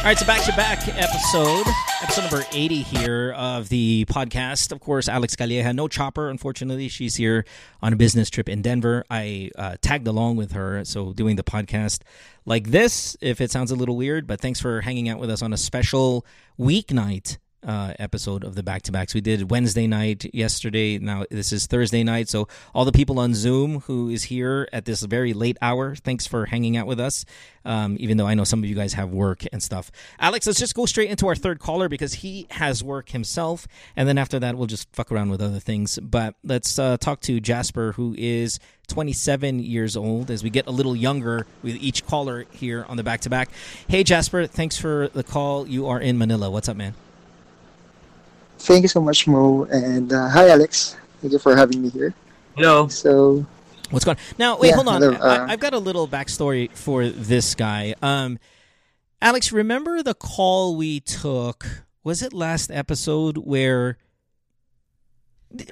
All right, so back to back episode, episode number 80 here of the podcast. Of course, Alex Calleja, no chopper, unfortunately. She's here on a business trip in Denver. I uh, tagged along with her, so doing the podcast like this, if it sounds a little weird, but thanks for hanging out with us on a special weeknight uh, episode of the back to backs. We did Wednesday night yesterday. Now this is Thursday night. So all the people on Zoom who is here at this very late hour, thanks for hanging out with us. Um, even though I know some of you guys have work and stuff. Alex, let's just go straight into our third caller because he has work himself, and then after that we'll just fuck around with other things. But let's uh, talk to Jasper, who is 27 years old. As we get a little younger with each caller here on the back to back. Hey Jasper, thanks for the call. You are in Manila. What's up, man? Thank you so much, Mo. And uh, hi, Alex. Thank you for having me here. Hello. So, What's going on? Now, wait, Yeah, hold on. hello, uh, I, I've got a little backstory for this guy. Um, Alex, remember the call we took? Was it last episode where.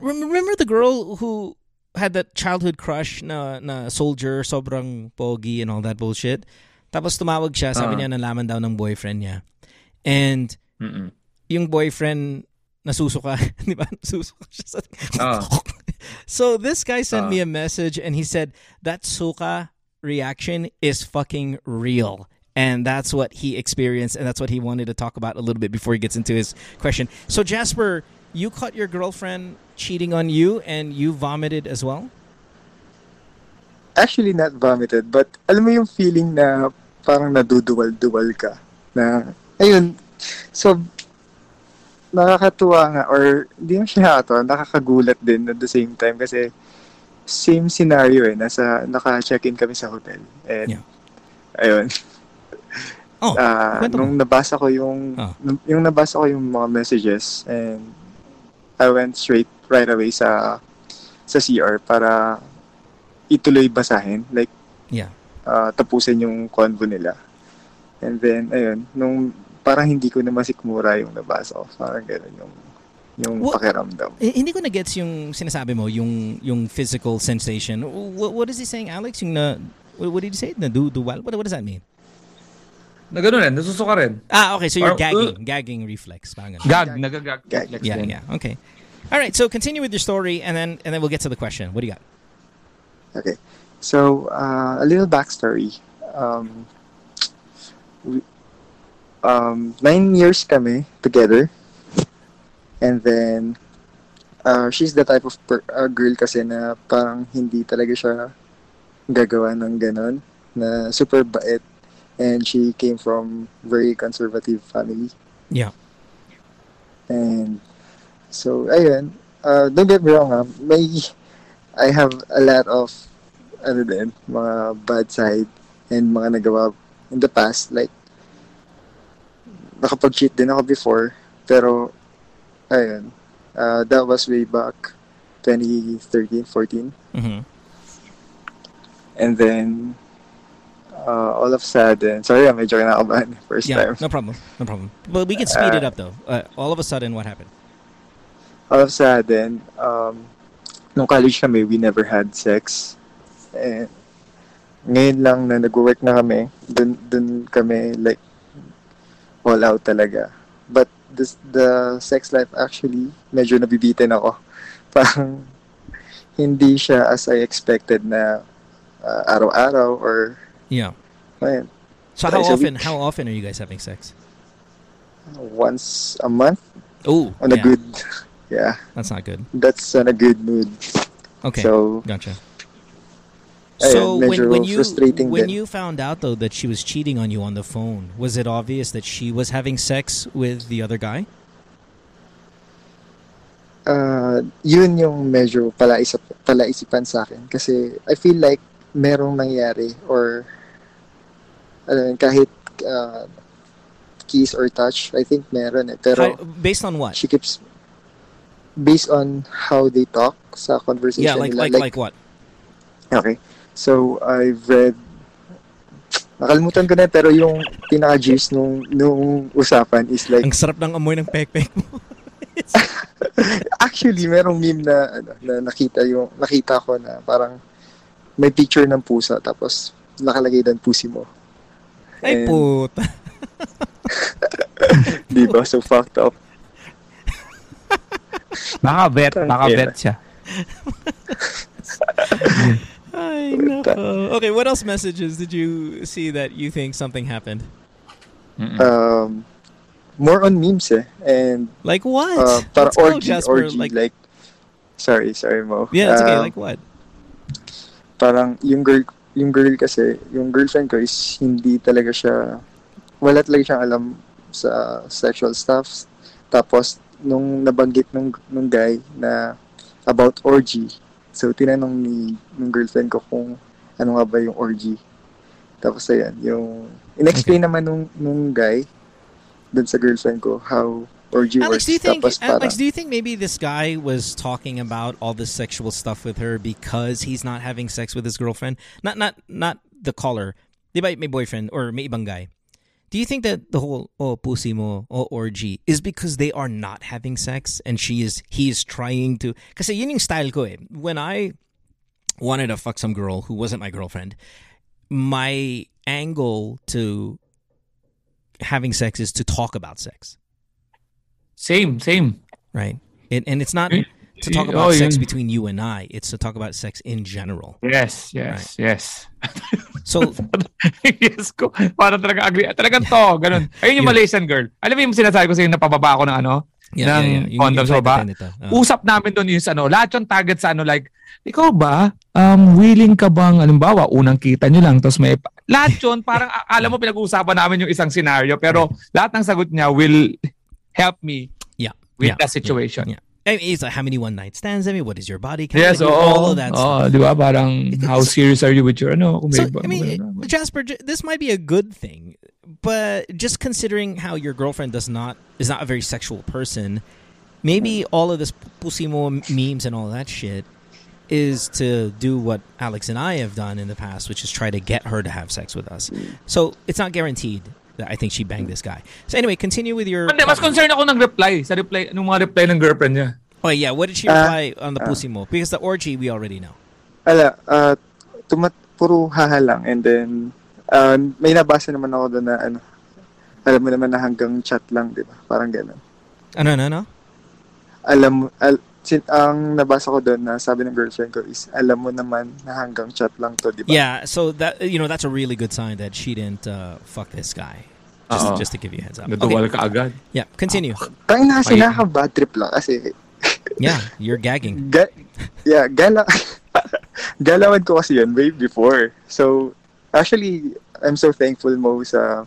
Remember the girl who had that childhood crush na, na soldier, sobrang pogi and all that bullshit? Tapos tumawag siya, sabi Ah. niya nalaman daw ng boyfriend niya. And Mm-mm. yung boyfriend nasusuka, di ba? Nasusuka siya sa... Ah. So this guy sent Ah. me a message and he said that suka reaction is fucking real. And that's what he experienced and that's what he wanted to talk about a little bit before he gets into his question. So Jasper, you caught your girlfriend cheating on you and you vomited as well? actually not vomited, but alam mo yung feeling na parang naduduwal-duwal ka. Na, ayun. So, nakakatuwa nga, or hindi mo siya nakakatuwa, nakakagulat din at the same time kasi same scenario eh. Nasa, naka-check-in kami sa hotel. And, Yeah. ayun. Oh, mo. nung nabasa ko yung nung- yung nabasa ko yung mga messages and I went straight right away sa sa CR para ituloy basahin like Yeah. ah, tapusin yung convo nila. And then ayun, nung parang hindi ko na masikmura yung nabasa ko. Parang gano'n yung yung What- pakiramdam. Eh, hindi ko na gets yung sinasabi mo, yung yung physical sensation. What, what is he saying, Alex? Yung na what, what did he say? Na du dual? What, what does that mean? Na gano'n rin, nasusuka rin. Ah, okay. So you're Parang, gagging, gagging reflex. Parang ganun. Gag, nagagag. Gag. reflex Yeah, din. yeah. Okay. All right. So continue with your story, and then and then we'll get to the question. What do you got? Okay. So, uh, a little backstory. Um, we, um, nine years kami together. And then, uh, she's the type of per- uh, girl kasi na parang hindi talaga siya gagawa ng ganon. Na super bait. And she came from very conservative family. Yeah. And so, ayun. Uh, don't get me wrong, ha. May, I have a lot of, ano din, mga bad side and mga nagawa in the past. Like, nakapag-cheat din ako before. Pero, ayun. Uh, that was way back 2013, 14. Mm-hmm. And then, uh, all of a sudden, sorry, ah, medyo kinakabahan first Yeah. time. No problem. No problem. But we can speed it up though. Uh, all of a sudden, what happened? all of a sudden, um, nung college kami, we never had sex. And ngayon lang na nag-work na kami, dun, dun kami like all out talaga. But this, the sex life actually, medyo nabibitin ako. Parang hindi siya as I expected na uh, araw-araw or Yeah. ayun, So how often? How often are you guys having sex? once a month Oh, on a good, yeah, That's not good. that's on a good mood. Okay. So, Gotcha. So when, when you when din. you found out though that she was cheating on you on the phone, was it obvious that she was having sex with the other guy? uh, yun yung medyo palaisip, palaisipan sa akin. Kasi I feel like merong nangyari or alam kahit uh, kiss or touch, I think meron eh. Pero How- based on what? she keeps based on how they talk sa conversation Yeah, like nila. like like what? Okay. So, I've read nakalimutan ko na pero yung pinaka-gist nung, nung usapan is like Ang sarap ng amoy ng pekpek mo. Actually, merong meme na, ano, na nakita yung nakita ko na parang may picture ng pusa tapos nakalagay doon pusi mo. Ay And- puta. Di ba? So fucked up. Baka bet, baka bet siya. Ay, nako. Okay, what else messages did you see that you think something happened? Um, more on memes eh. And Like what? uh, para Let's go, orgy, Jasper. orgy. Like, Like, sorry, sorry mo. yeah, it's okay. Um, Like what? parang yung girl yung girl kasi yung girlfriend ko is hindi talaga siya wala talaga siyang alam sa sexual stuff tapos nung nabanggit nung nung guy na about orgy so tinanong ni nung girlfriend ko kung ano nga ba yung orgy tapos ayan yung inexplain naman nung nung guy dun sa girlfriend ko how orgy Alex, works do you think tapos parang Alex, do you think maybe this guy was talking about all this sexual stuff with her because he's not having sex with his girlfriend? Not not not the caller. Di ba may boyfriend or may ibang guy? Do you think that the whole oh pussy mo oh orgy is because they are not having sex and she is he is trying to kasi yun yung style ko eh. When I wanted to fuck some girl who wasn't my girlfriend, my angle to having sex is to talk about sex. Same, same. right? And and it's not to talk about oh, sex yun. between you and I. It's to talk about sex in general. Yes, yes, yes. So yes ko. Parang talaga agree. Talagang to, ganun. Ayun yung Yeah. Malaysian girl. Alam mo yung sinasabi ko sa'yo na pababa ako ng ano? ng condom sa baba. Uh, Usap namin doon yung sa ano, lahat yung target sa ano like, ikaw ba, um, willing ka bang, halimbawa, unang kita nyo lang, tapos may, lahat yun, parang alam mo pinag-uusapan namin yung isang scenario, pero lahat ng sagot niya will help me yeah, with yeah, that situation. Yeah. I mean, it's like how many one night stands? I mean, what is your body count? Yes, Like, all oh, of that Oo, stuff. di ba? Parang, how serious are you with your, ano, So I mean, Jasper, this might be a good thing, but just considering how your girlfriend does not is not a very sexual person, maybe all of this pussy mo memes and all that shit is to do what Alex and I have done in the past, which is try to get her to have sex with us. So it's not guaranteed I think she banged this guy. So anyway, continue with your. Hindi, mas concerned ako ng reply. Sa reply, nung mga reply ng girlfriend niya. Oh yeah, what did she reply on the pussy mo? Because the orgy we already know. Ala, uh, tumat puro haha lang and then uh, may nabasa naman ako doon na ano alam mo naman na hanggang chat lang, 'di ba? Parang gano'n. Ano, no, no. Alam mo al, sin, ang nabasa ko doon na sabi ng girlfriend ko is alam mo naman na hanggang chat lang 'to, 'di ba? Yeah, so that you know that's a really good sign that she didn't uh, fuck this guy. Just, Oo. just to give you a heads up. Okay. Natuwal ka agad. Yeah, continue. Tangin na kasi Ay. nakaka-bad trip lang kasi Yeah, you're gagging. ga, yeah, gala galawan ko kasi yun way before. So, actually, I'm so thankful mo sa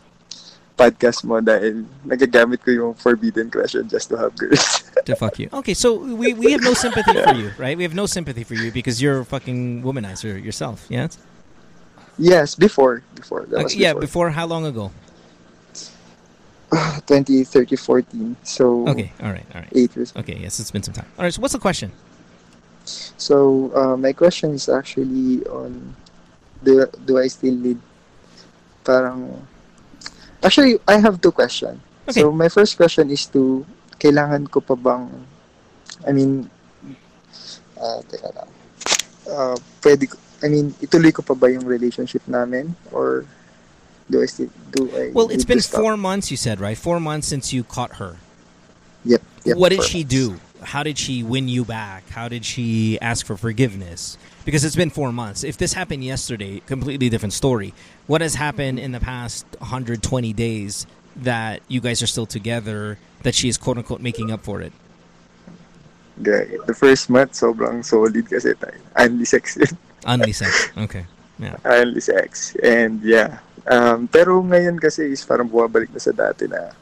podcast mo dahil nagagamit ko yung forbidden question just to have girls. to fuck you. Okay, so we, we have no sympathy for you, right? We have no sympathy for you because you're a fucking womanizer yourself. Yes. yes, before. Before. That Okay, was yeah. before. Before how long ago? 20, 30, 14. So, Okay. All right. All right. 8 years. Okay. Yes, it's been some time. All right. So what's the question? So, uh, my question is actually on do, do I still need parang Actually, I have two questions. Okay. So, my first question is to kailangan ko pa bang I mean uh, teka lang. Uh, pwede I mean, ituloy ko pa ba yung relationship namin or do I still do I Well, it's been four months. You said right. Four months since you caught her. Yep, yep, what did she months. do? How did she win you back? How did she ask for forgiveness? Because it's been four months. If this happened yesterday, completely different story. What has happened in the past 120 days that you guys are still together that she is quote unquote making up for it? Guy, the first month sobrang solid kasi tayo. Only sex yun. Only sex. Okay. Yeah. only sex. And yeah. Um, pero ngayon kasi is parang bumabalik na sa dati na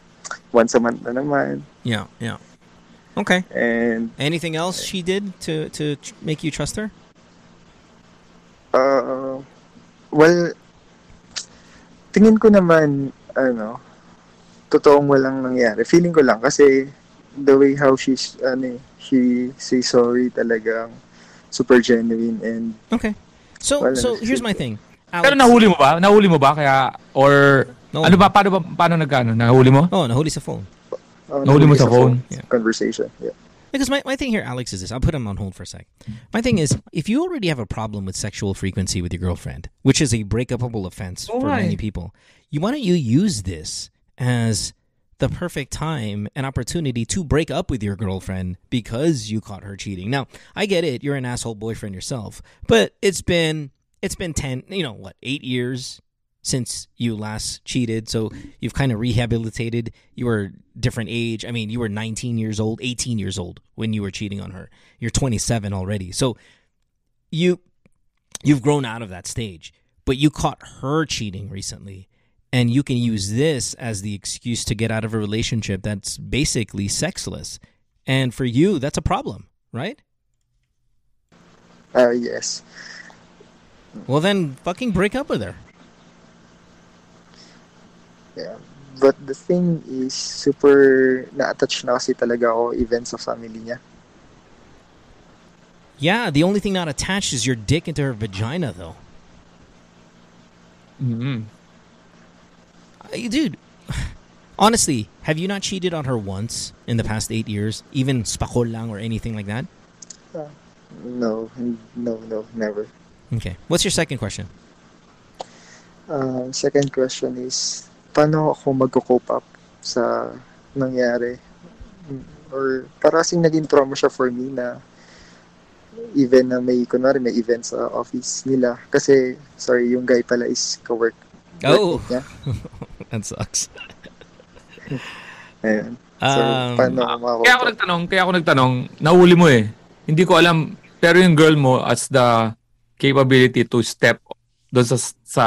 once a month na naman. Yeah. Yeah. Okay. And Anything else she did to to make you trust her? uh, well, tingin ko naman, ano, totoong walang nangyari. Feeling ko lang kasi the way how she's, ano, she say sorry talagang super genuine and Okay. So so here's my thing. Pero Alex- nahuli mo ba? Nahuli mo ba? Kaya, or, No. ano ba, paano ba, paano nagkano? Nahuli mo? Oh, nahuli sa phone. uh, Nahuli mo sa phone? Yeah. conversation. Yeah. Because my, my thing here, Alex, is this. I'll put him on hold for a sec. My thing is, if you already have a problem with sexual frequency with your girlfriend, which is a breakupable offense Oh, for right. many people, you why don't you use this as the perfect time and opportunity to break up with your girlfriend because you caught her cheating. Now, I get it, you're an asshole boyfriend yourself, but it's been it's been 10, you know, what, 8 years since you last cheated. So you've kind of rehabilitated. You were a different age. I mean, you were 19 years old, 18 years old when you were cheating on her. You're 27 already. So you you've grown out of that stage. But you caught her cheating recently and you can use this as the excuse to get out of a relationship that's basically sexless. And for you, that's a problem, right? Uh, yes. Well, then fucking break up with her. Yeah. But the thing is, super na-attach na kasi talaga ako even sa family niya. Yeah, the only thing not attached is your dick into her vagina, though. Mm-hmm. Uh, Dude, honestly, have you not cheated on her once in the past eight years? Even spakol lang or anything like that? No, no, no, never. Okay. What's your second question? Um, second question is, paano ako magko-cope up sa nangyari? Or para kasing naging trauma siya for me na even na may, kunwari may event sa office nila. Kasi, sorry, yung guy pala is ka-work. Oh. niya. that sucks. Ayun. So, Um, paano ako Kaya ako nagtanong, kaya ako nagtanong, nahuli mo eh. Hindi ko alam, pero yung girl mo as the capability to step doon sa, sa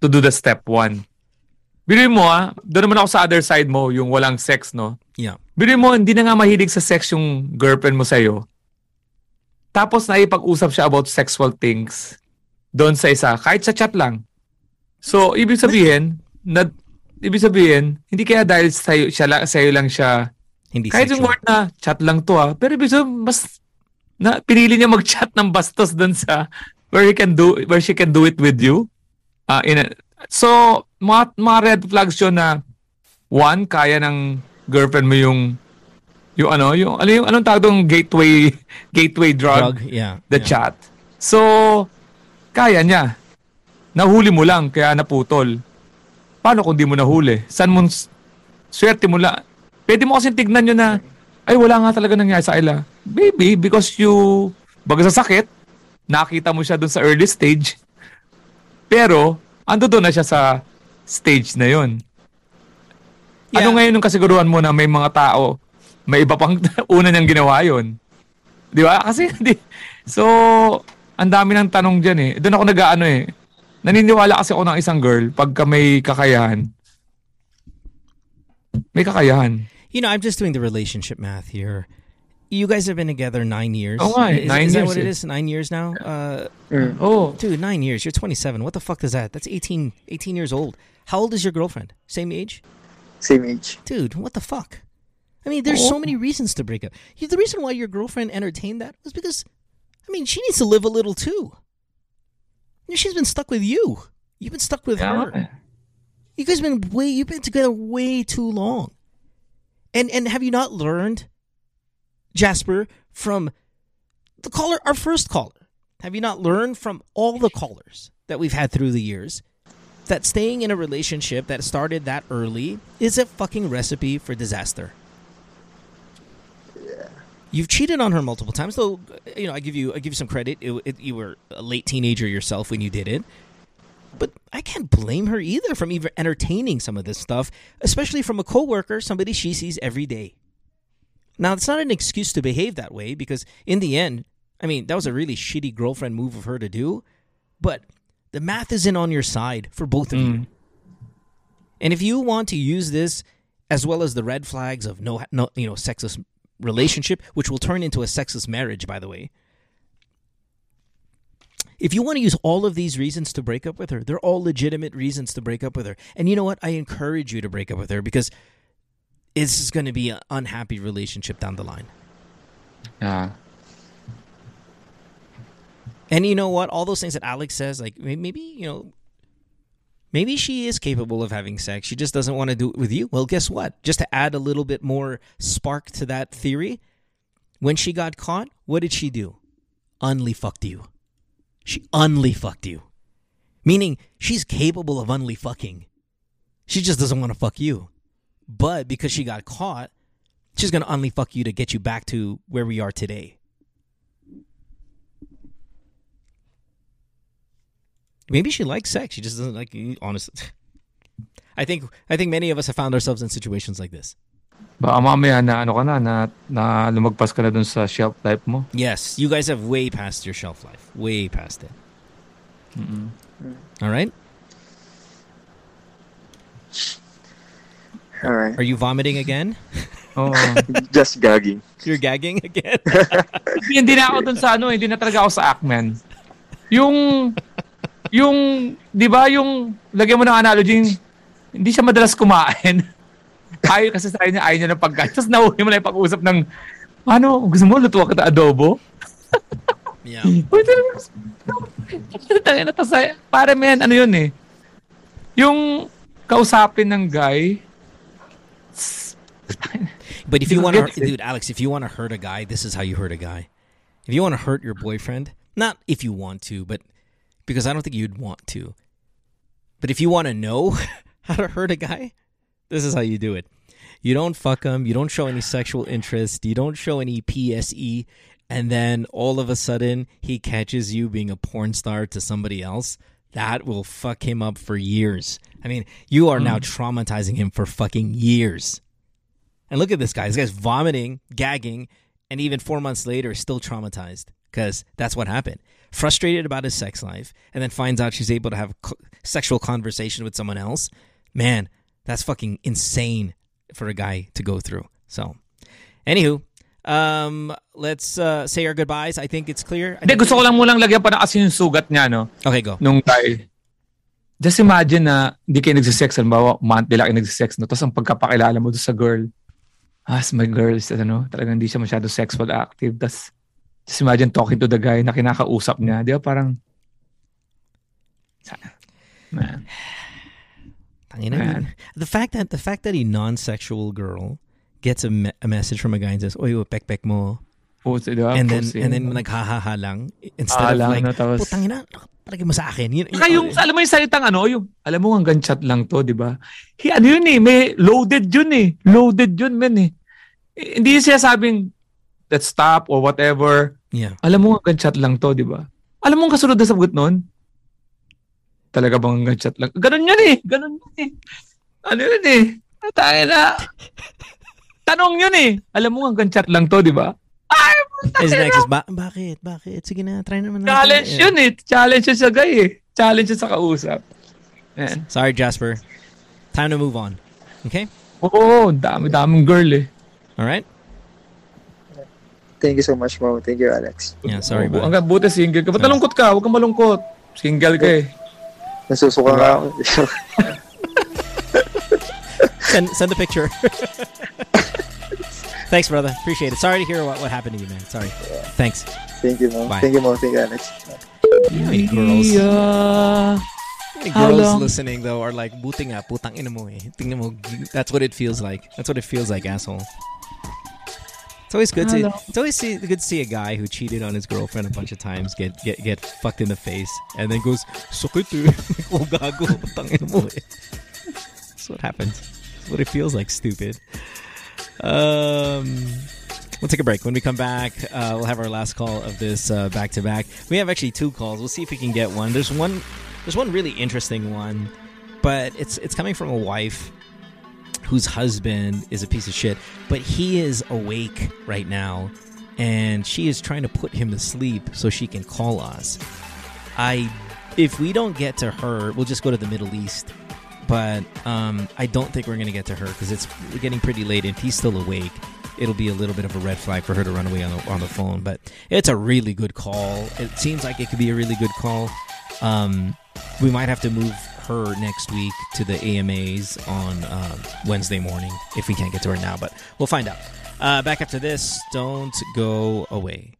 to do the step one. Biruin mo ah, doon naman ako sa other side mo, yung walang sex, no? Yeah. Biruin mo, hindi na nga mahilig sa sex yung girlfriend mo sa'yo. Tapos naipag-usap siya about sexual things doon sa isa, kahit sa chat lang. So, ibig sabihin, na, ibig sabihin, hindi kaya dahil sa'yo, siya, sa'yo lang siya Hindi kahit yung sexual. word na chat lang to ah. Pero ibig sabihin, mas na, pinili niya mag-chat ng bastos dun sa where he can do where she can do it with you. Ah, in a- so mga, mga red flags yun na one kaya ng girlfriend mo yung yung ano, yung ano yung anong tawag dong gateway gateway drug, Drug, yeah. the yeah. chat. So kaya niya. Nahuli mo lang kaya naputol. Paano kung di mo nahuli? San mo swerte mo la? Pwede mo kasi tignan yun na ay wala nga talaga nangyari sa ila. Maybe because you baga sa sakit, nakita mo siya doon sa early stage. Pero ando doon na siya sa stage na yun. Yeah. Ano ngayon yung kasiguruhan mo na may mga tao, may iba pang una niyang ginawa yun? Di ba? Kasi, di, so, ang dami ng tanong dyan eh. Doon ako nag-ano eh. Naniniwala kasi ako ng isang girl, pagka may kakayahan, may kakayahan. You know, I'm just doing the relationship math here. You guys have been together nine years. Oh, nga eh. Is, Nine is that years what it eh. Nine years now? Uh, Mm. Oh, dude, nine years. You're 27. What the fuck is that? That's 18, 18 years old. How old is your girlfriend? Same age? Same age. Dude, what the fuck? I mean, there's so Oh. many reasons to break up. The reason why your girlfriend entertained that was because, I mean, she needs to live a little too. You know, She's been stuck with you. You've been stuck with kaya her. You guys been way you've been together way too long. And and have you not learned, Jasper, from the caller our first caller? Have you not learned from all the callers that we've had through the years that staying in a relationship that started that early is a fucking recipe for disaster? You've cheated on her multiple times, though. You know, I give you, I give you some credit. It, it, you were a late teenager yourself when you did it, but I can't blame her either from even entertaining some of this stuff, especially from a coworker, somebody she sees every day. Now, it's not an excuse to behave that way because, in the end, I mean, that was a really shitty girlfriend move of her to do, but the math isn't on your side for both of you. Mm. And if you want to use this as well as the red flags of no, no, you know, sexist relationship, which will turn into a sexist marriage, by the way. If you want to use all of these reasons to break up with her, they're all legitimate reasons to break up with her. And you know what? I encourage you to break up with her because this is going to be an unhappy relationship down the line. Yeah. And you know what? All those things that Alex says, like maybe, you know, maybe she is capable of having sex. She just doesn't want to do it with you. Well, guess what? Just to add a little bit more spark to that theory, when she got caught, what did she do? Unly fucked you. She unly fucked you. Meaning she's capable of unly fucking. She just doesn't want to fuck you. But because she got caught, she's gonna only fuck you to get you back to where we are today. Maybe she likes sex. She just doesn't like. Honestly, I think I think many of us have found ourselves in situations like this. Baka mamaya na ano ka na, na, na lumagpas ka na dun sa shelf life mo. Yes, you guys have way past your shelf life. Way past it. All right. All right. Are you vomiting again? Oo. Just gagging. You're gagging again? hindi na ako dun sa ano, hindi na talaga ako sa Ackman. Yung, yung, di ba yung, lagyan mo ng analogy, hindi siya madalas kumain. Ayaw kasi sa kanya, ayaw niya ng pagkain. Tapos nauwi mo na yung pag-usap ng, ano, gusto mo, lutuwa kita adobo? yeah. Uy, talaga. Na tas, para men, ano yun eh. Yung kausapin ng guy, But if you want to, it. dude, Alex, if you want to hurt a guy, this is how you hurt a guy. If you want to hurt your boyfriend, not if you want to, but because I don't think you'd want to. But if you want to know how to hurt a guy, this is how you do it. You don't fuck him. You don't show any sexual interest. You don't show any PSE. And then all of a sudden, he catches you being a porn star to somebody else. That will fuck him up for years. I mean, you are now mm. traumatizing him for fucking years. And look at this guy. This guy's vomiting, gagging, and even four months later, still traumatized because that's what happened. Frustrated about his sex life, and then finds out she's able to have co- sexual conversation with someone else. Man, that's fucking insane for a guy to go through. So, anywho, um, let's uh, say our goodbyes. I think it's clear. Hindi, gusto ko lang munang lagyan pa na kasi yung sugat niya, no? Okay, go. nung guy. Just imagine na hindi kayo nagsisex, halimbawa, monthly lang kayo nagsisex, no? Tapos ang pagkapakilala mo doon sa girl, as my girl is, ano, talagang hindi siya masyado sexual active. Tapos, just imagine talking to the guy na kinakausap niya. Di ba parang, man. Tangina, Man. The fact that the fact that a non-sexual girl gets a, me- a message from a guy and says, "Oy, pek pek mo," Puso, di ba? and then and yun. then naghahaha lang instead Ah, of lang, like, no, tapos- putang ina, palagay mo sa akin. Yun, Saka yung, alam mo yung salitang ano, yung, alam mo hanggang chat lang to, di ba? Hi, ano yun eh, may loaded yun eh. Loaded yun, men eh. Hindi siya sabing, let's stop or whatever. yeah. Alam mo hanggang chat lang to, di ba? Alam mo ang kasunod na sagot nun? Talaga bang hanggang chat lang? Ganun yun eh. Ganun yun eh. Ano yun eh? Tayo na. Tanong yun eh. Alam mo hanggang chat lang to, di ba? Ay, His next is, ba- bakit? Bakit? Sige na, try naman natin. challenge yun eh. Challenge yun sa guy eh. Challenge yun sa kausap. Yan. Sorry, Jasper. Time to move on. Okay? Oo, dami-daming girl eh. All right? Thank you so much, Mo. Thank you, Alex. Yeah, sorry, Oo, bud. Hanggang buti single ka. Ba't nalungkot ka? Huwag kang malungkot. Single ka eh. Nasusuka nga ako. Send, send a picture. Thanks, brother. Appreciate it. Sorry to hear what, what happened to you, man. Sorry. Thanks. Thank you, Mo. Bye. Thank you, Mo. Thank you, Alex. You know, you girls. Yeah. How girls long? listening though are like, buti nga, putang ina mo eh. Tingnan mo, that's what it feels like. That's what it feels like, asshole. It's always good to long? it's always see, good to see a guy who cheated on his girlfriend a bunch of times get get get fucked in the face and then goes eh. oh gago mo eh. That's what happens. That's what it feels like, stupid. Um We'll take a break. When we come back, uh, we'll have our last call of this uh, back to back. We have actually two calls. We'll see if we can get one. There's one. There's one really interesting one, but it's it's coming from a wife whose husband is a piece of shit, but he is awake right now, and she is trying to put him to sleep so she can call us. I, if we don't get to her, we'll just go to the Middle East. But um, I don't think we're gonna get to her because it's getting pretty late. and If he's still awake, it'll be a little bit of a red flag for her to run away on the on the phone. But it's a really good call. It seems like it could be a really good call. Um, we might have to move her next week to the AMAs on um, Wednesday morning if we can't get to her now. But we'll find out. Uh, back after this, don't go away.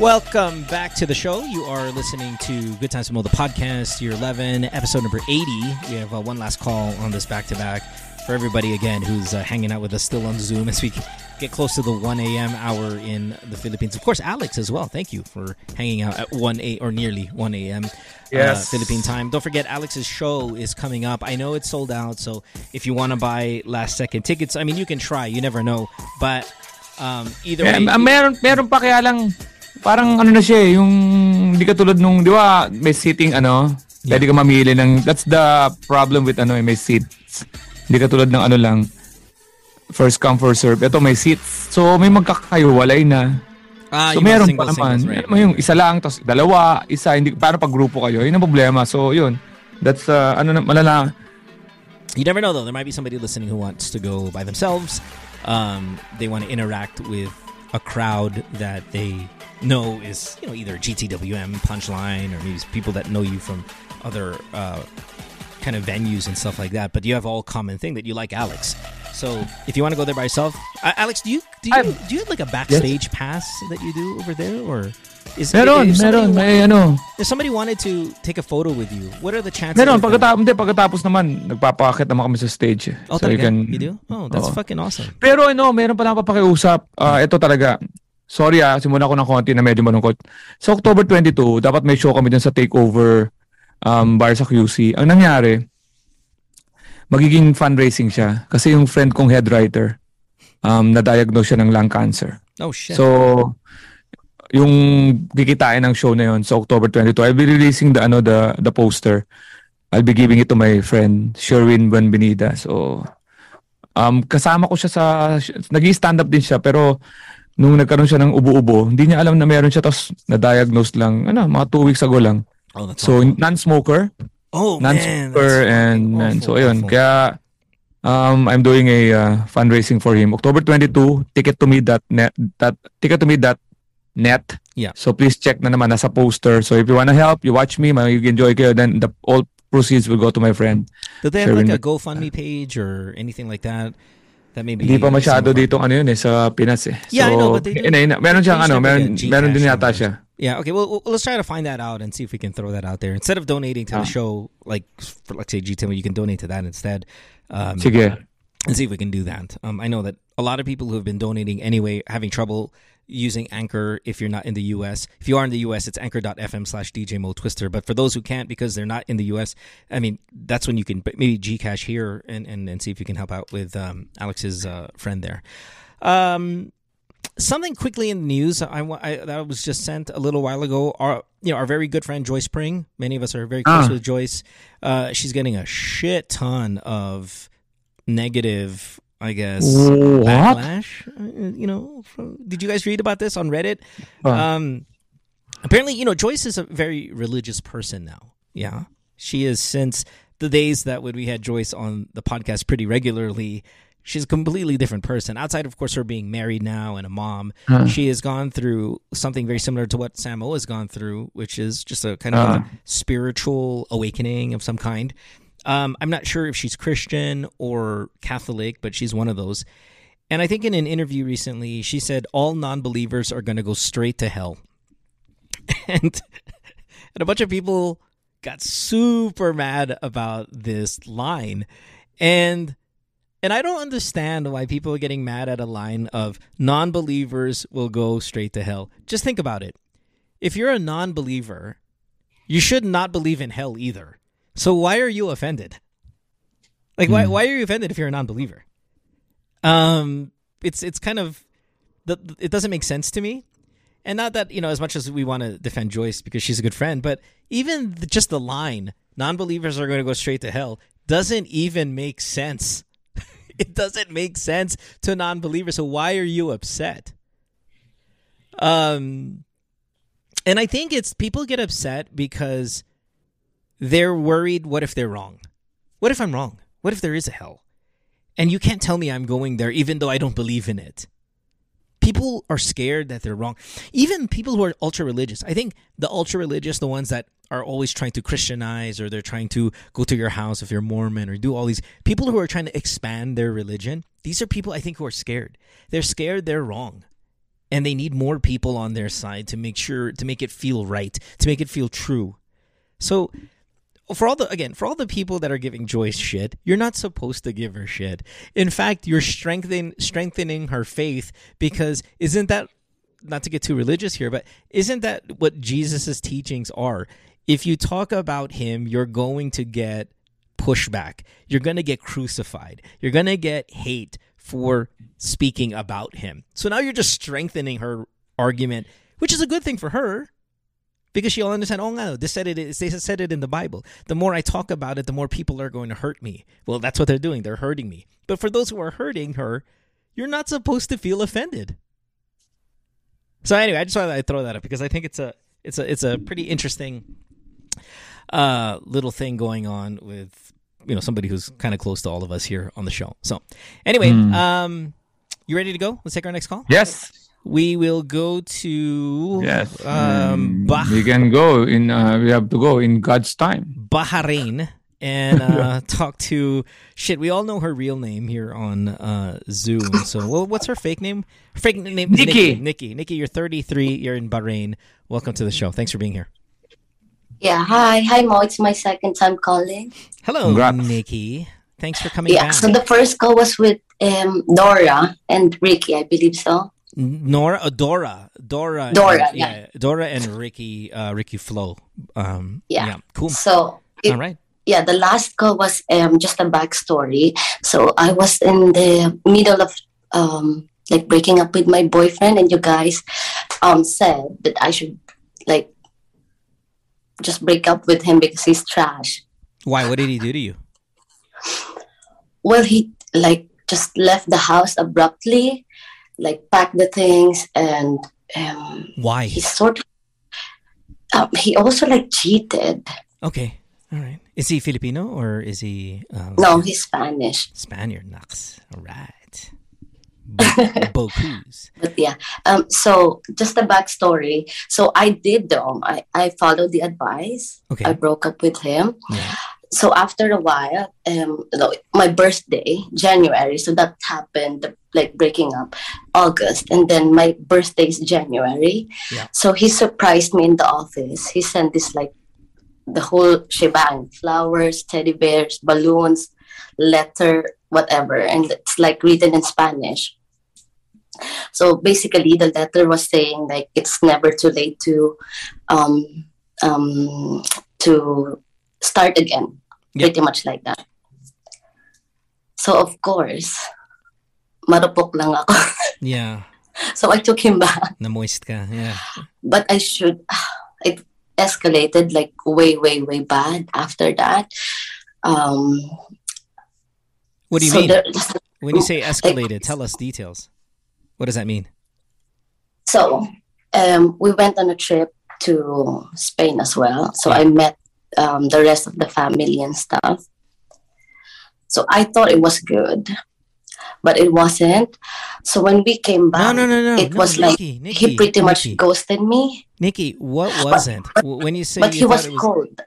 Welcome back to the show. You are listening to Good Times Mo, the podcast, year 11, episode number 80. We have uh, one last call on this back to back for everybody again who's uh, hanging out with us still on Zoom as we get close to the 1 a.m. hour in the Philippines. Of course, Alex as well. Thank you for hanging out at 1 a or nearly 1 a.m. Yes. Uh, Philippine time. Don't forget, Alex's show is coming up. I know it's sold out, so if you want to buy last second tickets, I mean, you can try. You never know. But um, either Mer- way, meron, meron pa kaya lang, parang ano na siya eh, yung hindi katulad nung, di ba, may seating ano, pwede ka mamili ng, that's the problem with ano eh, may seats. Hindi katulad ng ano lang, first come, first serve. Ito may seats. So, may magkakaiwalay na. ah, So, meron single pa naman. singles, right, mo yung isa lang, tapos dalawa, isa, hindi, paano pag grupo kayo? Yun ang problema. So, yun. That's, uh, ano na, malala. You never know though. There might be somebody listening who wants to go by themselves. Um, they want to interact with a crowd that they know is you know either GTWM Punchline or maybe people that know you from other uh, kind of venues and stuff like that. But you have all common thing that you like Alex. So if you want to go there by yourself, uh, Alex, do you do you, I'm- do you have like a backstage pass that you do over there, or is Meron, if somebody meron. May ano. if somebody wanted to take a photo with you, what are the chances? Meron, of pagkatapos, hindi, pagkatapos naman, nagpapakit naman kami sa stage. eh. Oh, so you can, you do? Oh, that's Oo. fucking awesome. Pero ano, meron pa lang papakiusap. Ah, ito talaga. Sorry ah, simula ko ng konti na medyo malungkot. Sa October 22, dapat may show kami dun sa Takeover um, bar sa QC. Ang nangyari, magiging fundraising siya. Kasi yung friend kong head writer, um, na-diagnose siya ng lung cancer. Oh shit. So, yung kikitain ng show na yun sa October 22, I'll be releasing the ano the the poster. I'll be giving it to my friend Sherwin Buenvenida. So, um kasama ko siya sa nag-stand up din siya pero nung nagkaroon siya ng ubo-ubo, hindi niya alam na meron siya tapos na-diagnose lang ano, mga two weeks ago lang. oh, that's So, awful. non-smoker, oh man, non-smoker that's and, fucking and so awful, ayun. awful. Kaya um I'm doing a uh, fundraising for him. October 22, ticket to me that net that ticket to me that net. Yeah. So please check na naman nasa poster. So if you wanna help, you watch me, mag-enjoy kayo, then the all proceeds will go to my friend. Did they have Sherwin like a GoFundMe page or anything like that? That maybe Hindi pa masyado dito ano yun eh sa Pinas eh. Yeah, I so, know, but they do- yun eh, meron siyang ano, meron, meron din yata siya. Yeah. Okay. Well, let's try to find that out and see if we can throw that out there instead of donating to the Ah. show. Like, for, let's say GTM, you can donate to that instead. Um, Sige. and see if we can do that. Um, I know that a lot of people who have been donating anyway having trouble using Anchor if you're not in the US. If you are in the US, it's anchor.fm slash DJ Mo Twister. But for those who can't because they're not in the US, I mean, that's when you can maybe Gcash here and, and, and see if you can help out with um, Alex's uh, friend there. Um, something quickly in the news I, I that was just sent a little while ago. Our you know our very good friend Joyce Pring. Many of us are very close Ah. with Joyce. Uh, she's getting a shit ton of negative, I guess, What? backlash. Uh, You know, from, did you guys read about this on Reddit? Uh. Um, apparently, you know, Joyce is a very religious person now. Yeah, she is since the days that when we had Joyce on the podcast pretty regularly. She's a completely different person. Outside, of course, her being married now and a mom, Huh. she has gone through something very similar to what Samo has gone through, which is just a kind of Ah. a spiritual awakening of some kind. Um, I'm not sure if she's Christian or Catholic, but she's one of those. And I think in an interview recently, she said all non-believers are going to go straight to hell. and and a bunch of people got super mad about this line. And and I don't understand why people are getting mad at a line of non-believers will go straight to hell. Just think about it. If you're a non-believer, you should not believe in hell either. So why are you offended? Like why why are you offended if you're a non-believer? Um it's it's kind of the, it doesn't make sense to me. And not that, you know, as much as we want to defend Joyce because she's a good friend, but even the, just the line non-believers are going to go straight to hell doesn't even make sense. it doesn't make sense to non-believers. So why are you upset? Um and I think it's people get upset because they're worried what if they're wrong? What if I'm wrong? What if there is a hell? And you can't tell me I'm going there even though I don't believe in it. People are scared that they're wrong. Even people who are ultra religious. I think the ultra religious, the ones that are always trying to Christianize or they're trying to go to your house if you're Mormon or do all these people who are trying to expand their religion. These are people I think who are scared. They're scared they're wrong. And they need more people on their side to make sure to make it feel right, to make it feel true. So for all the again for all the people that are giving Joyce shit, you're not supposed to give her shit. In fact, you're strengthening strengthening her faith because isn't that not to get too religious here, but isn't that what Jesus's teachings are? If you talk about him, you're going to get pushback. You're going to get crucified. You're going to get hate for speaking about him. So now you're just strengthening her argument, which is a good thing for her because she'll understand. Oh no, this said it. They said it in the Bible. The more I talk about it, the more people are going to hurt me. Well, that's what they're doing. They're hurting me. But for those who are hurting her, you're not supposed to feel offended. So anyway, I just wanted to throw that up because I think it's a it's a it's a pretty interesting uh, little thing going on with you know somebody who's kind of close to all of us here on the show. So anyway, Mm. um, you ready to go? Let's take our next call. Yes. We will go to Yes. um, Mm, bah- we can go in. Uh, we have to go in God's time. Bahrain and uh, talk to shit. We all know her real name here on uh, Zoom. So, well, what's her fake name? Her fake name, Nikki. Nikki. Nikki, you're 33. You're in Bahrain. Welcome to the show. Thanks for being here. Yeah, hi. Hi, Mo. It's my second time calling. Hello, Congrats. Nikki. Thanks for coming Yeah, back. so the first call was with um, Dora and Ricky, I believe so. Nora, uh, Dora, Dora, Dora, and, yeah. Dora and Ricky, uh, Ricky Flo. Um, Yeah. cool. So, it, All right. yeah, the last call was um, just a backstory. So I was in the middle of um, like breaking up with my boyfriend, and you guys um, said that I should like just break up with him because he's trash. Why? What did he do to you? well he like just left the house abruptly like pack the things and um Why? he sort of um, he also like cheated Okay. All right. Is he Filipino or is he um, no he's spanish Spaniard? Nux. All right. Bocuse. but yeah um so just a backstory so i did though i i followed the advice Okay. i broke up with him Yeah. So after a while um my birthday january so that happened the, like breaking up august and then my birthday is january. Yeah. so he surprised me in the office. He sent this like the whole shebang flowers teddy bears balloons letter whatever and it's like written in spanish. So basically the letter was saying like it's never too late to um um to start again Yep. pretty much like that so of course marupok lang ako Yeah. so i took him back Na moist ka. Yeah. but i should it escalated like way way way bad after that um What do you so mean? there- when you say escalated, tell us details. What does that mean? So um, we went on a trip to Spain as well. So I met um, the rest of the family and stuff. So I thought it was good, but it wasn't. So when we came back, no, no, no, no. it no, was like Nikki, Nikki, he pretty much ghosted me. Nikki, what wasn't? W- when you say but you he was, it was cold.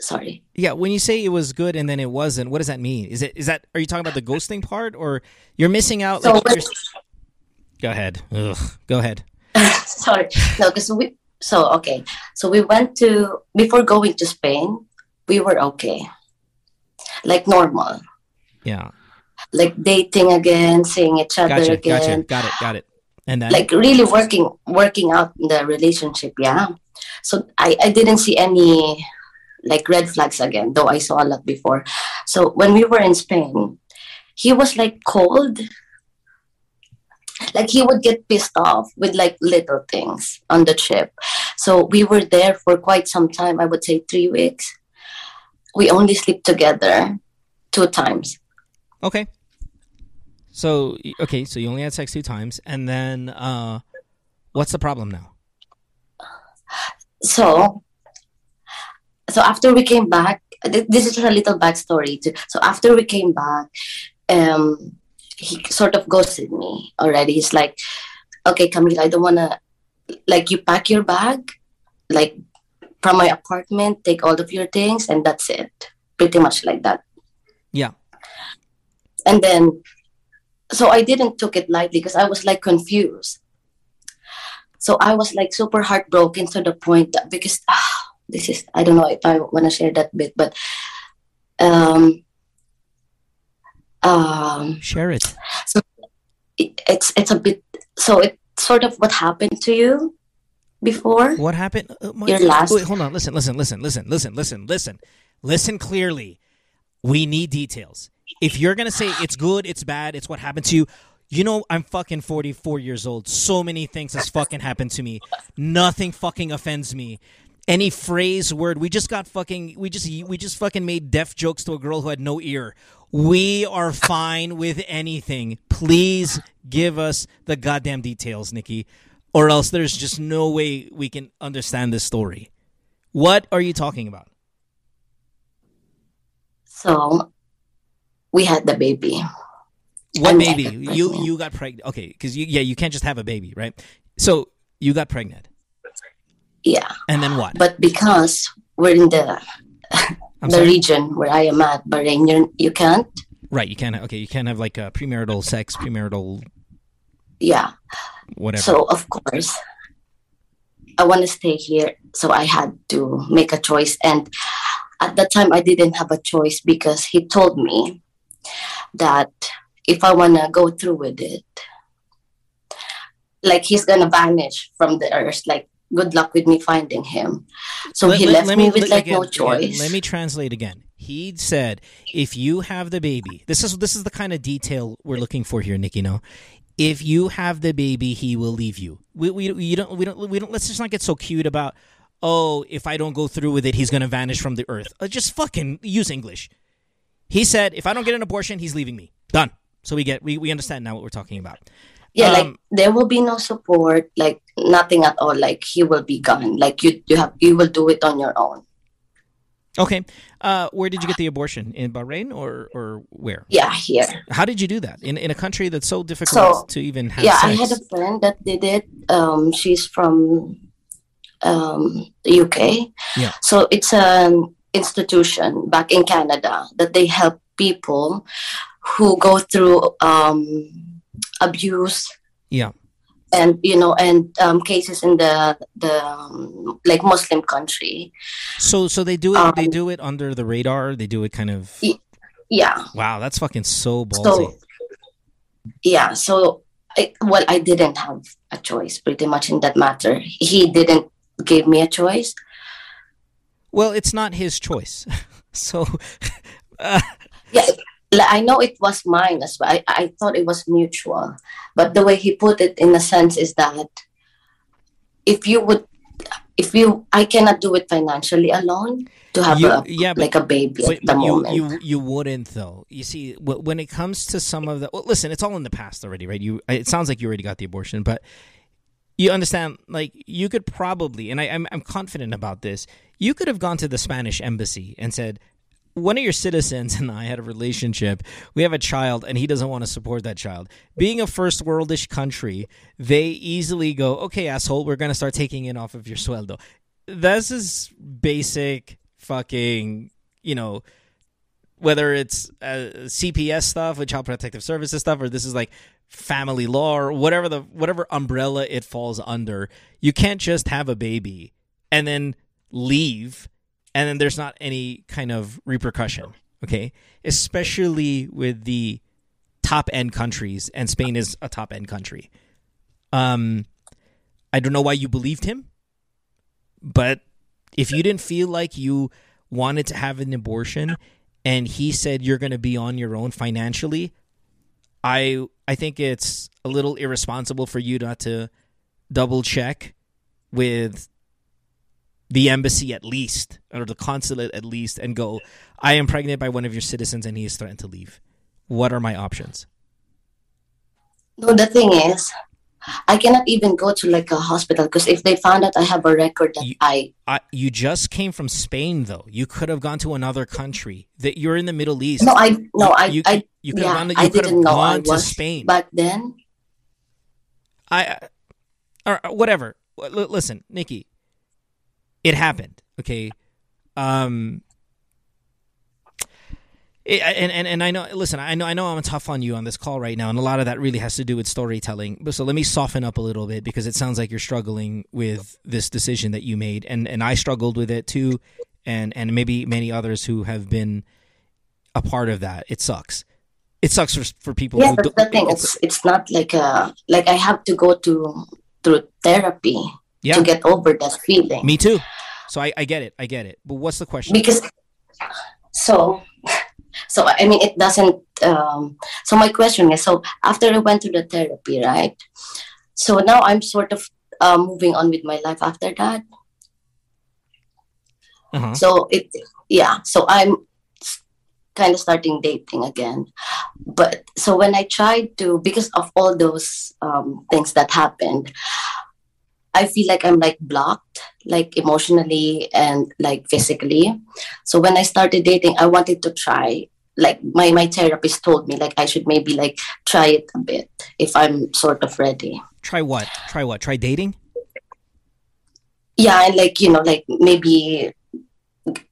Sorry. Yeah, when you say it was good and then it wasn't, what does that mean? Is it is that are you talking about the ghosting part or you're missing out? So Like, when- Go ahead. Ugh. Go ahead. sorry no because we so okay so we went to before going to spain we were okay like normal Yeah. like dating again seeing each other Gotcha. again Gotcha. Got it. Got it. And then like really working working out the relationship yeah so i i didn't see any like red flags again though i saw a lot before so when we were in spain he was like cold like he would get pissed off with like little things on the trip so we were there for quite some time i would say three weeks we only sleep together two times. Okay. So okay, so you only had sex two times, and then uh, what's the problem now? So, so after we came back, this is just a little backstory. Too. So after we came back, um, he sort of ghosted me already. He's like, "Okay, Camila, I don't wanna like you pack your bag, like from my apartment, take all of your things, and that's it. Pretty much like that." Yeah. and then so i didn't took it lightly because i was like confused so i was like super heartbroken to the point that because ah, this is i don't know if i want to share that bit but um um Share it. So it's it's a bit so it's sort of what happened to you before What happened? Uh, my- Your last- Wait, hold on. Listen, listen, listen, listen, listen, listen, listen. Listen clearly. We need details. If you're gonna say it's good, it's bad, it's what happened to you, you know I'm fucking 44 years old. So many things has fucking happened to me. Nothing fucking offends me. Any phrase, word, we just got fucking, we just, we just fucking made deaf jokes to a girl who had no ear. We are fine with anything. Please give us the goddamn details, Nikki, or else there's just no way we can understand this story. What are you talking about? so we had the baby What baby? You you got pregnant? Okay, because you yeah you can't just have a baby, right? So you got pregnant, yeah and then what? but because we're in the I'm the sorry. region where i am at bahrain you're, you can't Right, you can't. Okay, you can't have like a premarital sex, premarital yeah whatever. So of course, I want to stay here. So I had to make a choice, and at that time I didn't have a choice because he told me that if I want to go through with it, like he's gonna vanish from the earth. Like good luck with me finding him. So Let- he let- left let me with let- like no choice. again, let me translate again. He said, "If you have the baby, this is this is the kind of detail we're looking for here, Nikki. No, if you have the baby, he will leave you. We we you don't we don't we don't. Let's just not get so cute about. Oh, if I don't go through with it, he's gonna vanish from the earth. Uh, just fucking use English. He said, if I don't get an abortion, he's leaving me. Done. So we get we, we understand now what we're talking about. Yeah, um, like there will be no support, like nothing at all. Like he will be gone. Like you, you have, you will do it on your own. Okay. Uh, where did you get the abortion? In Bahrain or or where? Yeah, here. How did you do that in in a country that's so difficult So, to even have yeah, sex? I had a friend that did it. Um, she's from um, the UK. Yeah. So it's an institution back in Canada that they help people who go through um, abuse yeah. and you know and um, cases in the the um, like Muslim country. So so they do it they Um, do it under the radar. They do it kind of Yeah. Wow, that's fucking so ballsy. So yeah. So I, well, I didn't have a choice pretty much in that matter. He didn't give me a choice. well, it's not his choice. so uh, Yeah, I know it was mine as well. I, I thought it was mutual, but the way he put it in a sense is that if you would, if you, I cannot do it financially alone to have You- a yeah, but- like a baby but, at the you, moment. you you wouldn't though. You see, when it comes to some of the well, listen, it's all in the past already, right? You it sounds like you already got the abortion, but you understand like you could probably and I, I'm I'm confident about this. You could have gone to the Spanish embassy and said, one of your citizens and I had a relationship. We have a child, and he doesn't want to support that child. Being a first worldish country, they easily go, "Okay, asshole, we're gonna start taking it off of your sueldo." This is basic fucking, you know, whether it's uh, CPS stuff with Child Protective Services stuff, or this is like family law or whatever the whatever umbrella it falls under. You can't just have a baby and then leave and then there's not any kind of repercussion okay? Especially with the top end countries and spain is a top end country. Um i don't know why you believed him but if you didn't feel like you wanted to have an abortion and he said you're going to be on your own financially i i think it's a little irresponsible for you not to double check with the embassy at least, or the consulate at least, and go, I am pregnant by one of your citizens and he is threatened to leave. What are my options? No, the thing is, I cannot even go to like a hospital because if they found out I have a record that You- I I, you just came from Spain, though. You could have gone to another country. That you're in the Middle East. no, I no, I you, I you could yeah, have gone. I You could have didn't know I gone to Spain. back then. I, or whatever. Listen, Nikki, it happened. Okay, um, it, and and and I know. Listen, I know. I know. I'm tough on you on this call right now, and a lot of that really has to do with storytelling. But so let me soften up a little bit because it sounds like you're struggling with this decision that you made, and and I struggled with it too, and and maybe many others who have been a part of that. It sucks. It sucks for for people. Yeah, who that's the thing. it's- It's it's not like a like I have to go to through therapy yeah, to get over that feeling. me too. So I, I get it. I get it. But what's the question? because so so i mean it doesn't um so my question is so after i went to the therapy right so now i'm sort of uh, moving on with my life after that Uh-huh. so it yeah so i'm kind of starting dating again but so when i tried to because of all those um, things that happened i feel like i'm like blocked like emotionally and like physically so when i started dating i wanted to try like my my therapist told me like i should maybe like try it a bit if i'm sort of ready Try what? Try what? Try dating? yeah and like you know like maybe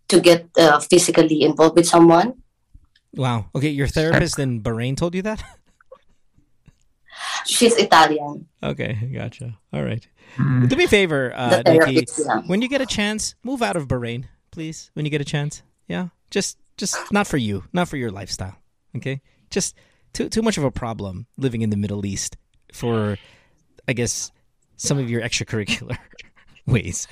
to get uh, physically involved with someone Wow. Okay, your therapist in Bahrain told you that? she's italian okay, gotcha. All right. Mm. Do me a favor, uh, the Nikki. yeah. When you get a chance, move out of Bahrain, please. When you get a chance. Yeah? Just just not for you, not for your lifestyle. Okay? Just too too much of a problem living in the Middle East for I guess some of your extracurricular ways.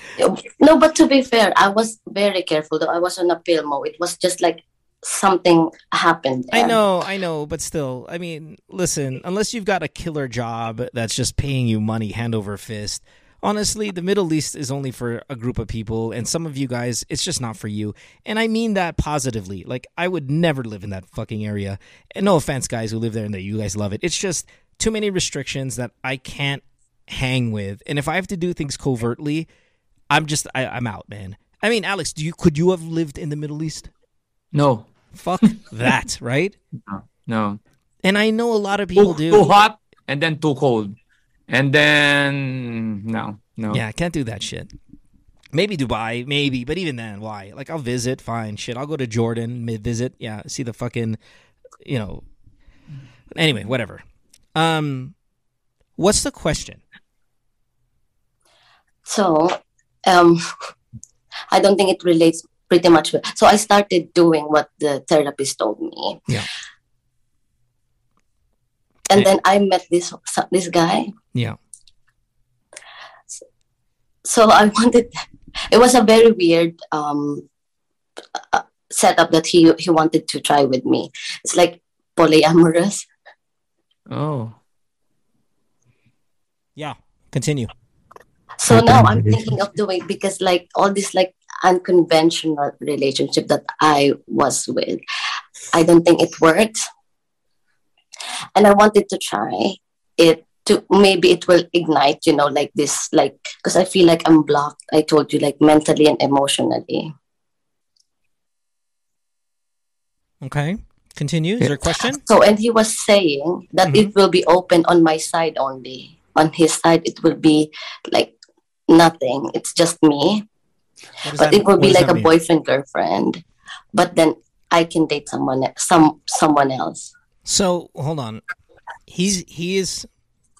no but to be fair i was very careful though i was on a pilmo it was just like something happened I know, I know, but still, I mean, listen, unless you've got a killer job that's just paying you money hand over fist, honestly, the Middle East is only for a group of people, and some of you guys, it's just not for you. And I mean that positively. Like, I would never live in that fucking area. And no offense, guys who live there and that you guys love it. It's just too many restrictions that I can't hang with. And if I have to do things covertly, I'm just, I, I'm out, man. I mean, Alex, do you could you have lived in the Middle East? No, Fuck that, right? no. And I know a lot of people Too, do. too hot and then too cold. And then no, no. Yeah, I can't do that shit. Maybe Dubai, maybe, but even then, why? Like, I'll visit, fine, shit. I'll go to Jordan, mid visit, yeah, see the fucking, you know. Anyway, whatever. Um, what's the question? So, um, I don't think it relates pretty much. With, so I started doing what the therapist told me. Yeah. And then I met this this guy. Yeah, So I wanted. It was a very weird um, uh, setup that he he wanted to try with me. It's like polyamorous. Oh. yeah. Continue. So now I'm thinking of doing because like all this like unconventional relationship that I was with, I don't think it worked. And I wanted to try it to maybe it will ignite, you know, like this, like because I feel like I'm blocked. I told you, like mentally and emotionally. Okay, continue. Is there a question? So, and he was saying that mm-hmm. it will be open on my side only. On his side, it will be like nothing. It's just me. What does but it would be like a mean? boyfriend girlfriend but then i can date someone e- some someone else So hold on. He's he is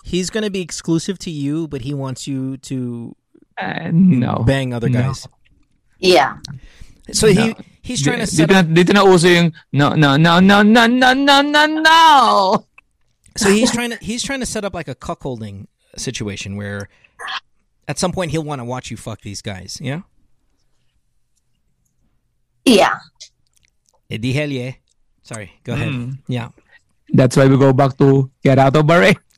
he's gonna be exclusive to you, but he wants you to Uh, no. bang other No. guys. yeah So he he's trying to Di- set dito, up. na, dito na uso yung no, no, no, no, no, no, no, no, no. So he's trying to he's trying to set up like a cuckolding situation where at some point he'll want to watch you fuck these guys. Yeah. Yeah Eh, di hell yeah. Sorry. Go ahead. Mm. Yeah. That's why we go back to get out of Bahrain.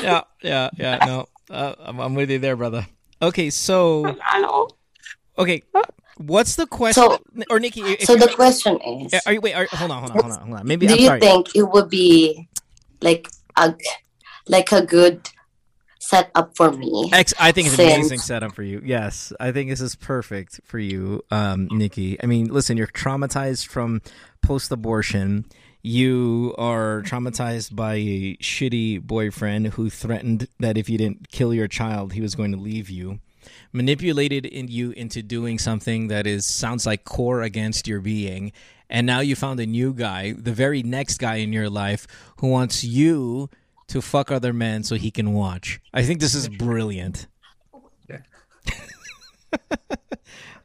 Yeah. yeah, yeah. No, uh, I'm, I'm with you there, brother. Okay, so okay, what's the question? So- or Nikki, if So the question is, are you wait? Are, hold on, hold on, hold on, hold on. Maybe do I'm you sorry. think it would be like a like a good setup for me? Ex- I think it's an Since- amazing setup for you. Yes, I think this is perfect for you, um, Nikki. I mean, listen, you're traumatized from post-abortion. You are traumatized by a shitty boyfriend who threatened that if you didn't kill your child, he was going to leave you. Manipulated in you into doing something that is sounds like core against your being, and now you found a new guy, the very next guy in your life, who wants you to fuck other men so he can watch. I think this is brilliant.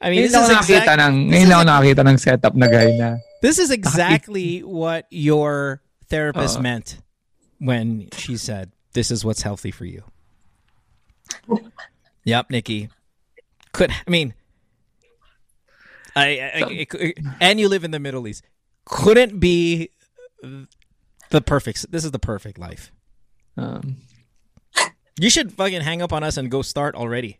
I mean, this is, exact, ng, ngayon lang ako nakakita ng setup na guy na this is exactly what your therapist Uh. meant when she said, "This is what's healthy for you." yep, Nikki. Could I mean? I, I, I it- it- and you live in the Middle East. Couldn't be the perfect. This is the perfect life. Um, You should fucking hang up on us and go start already.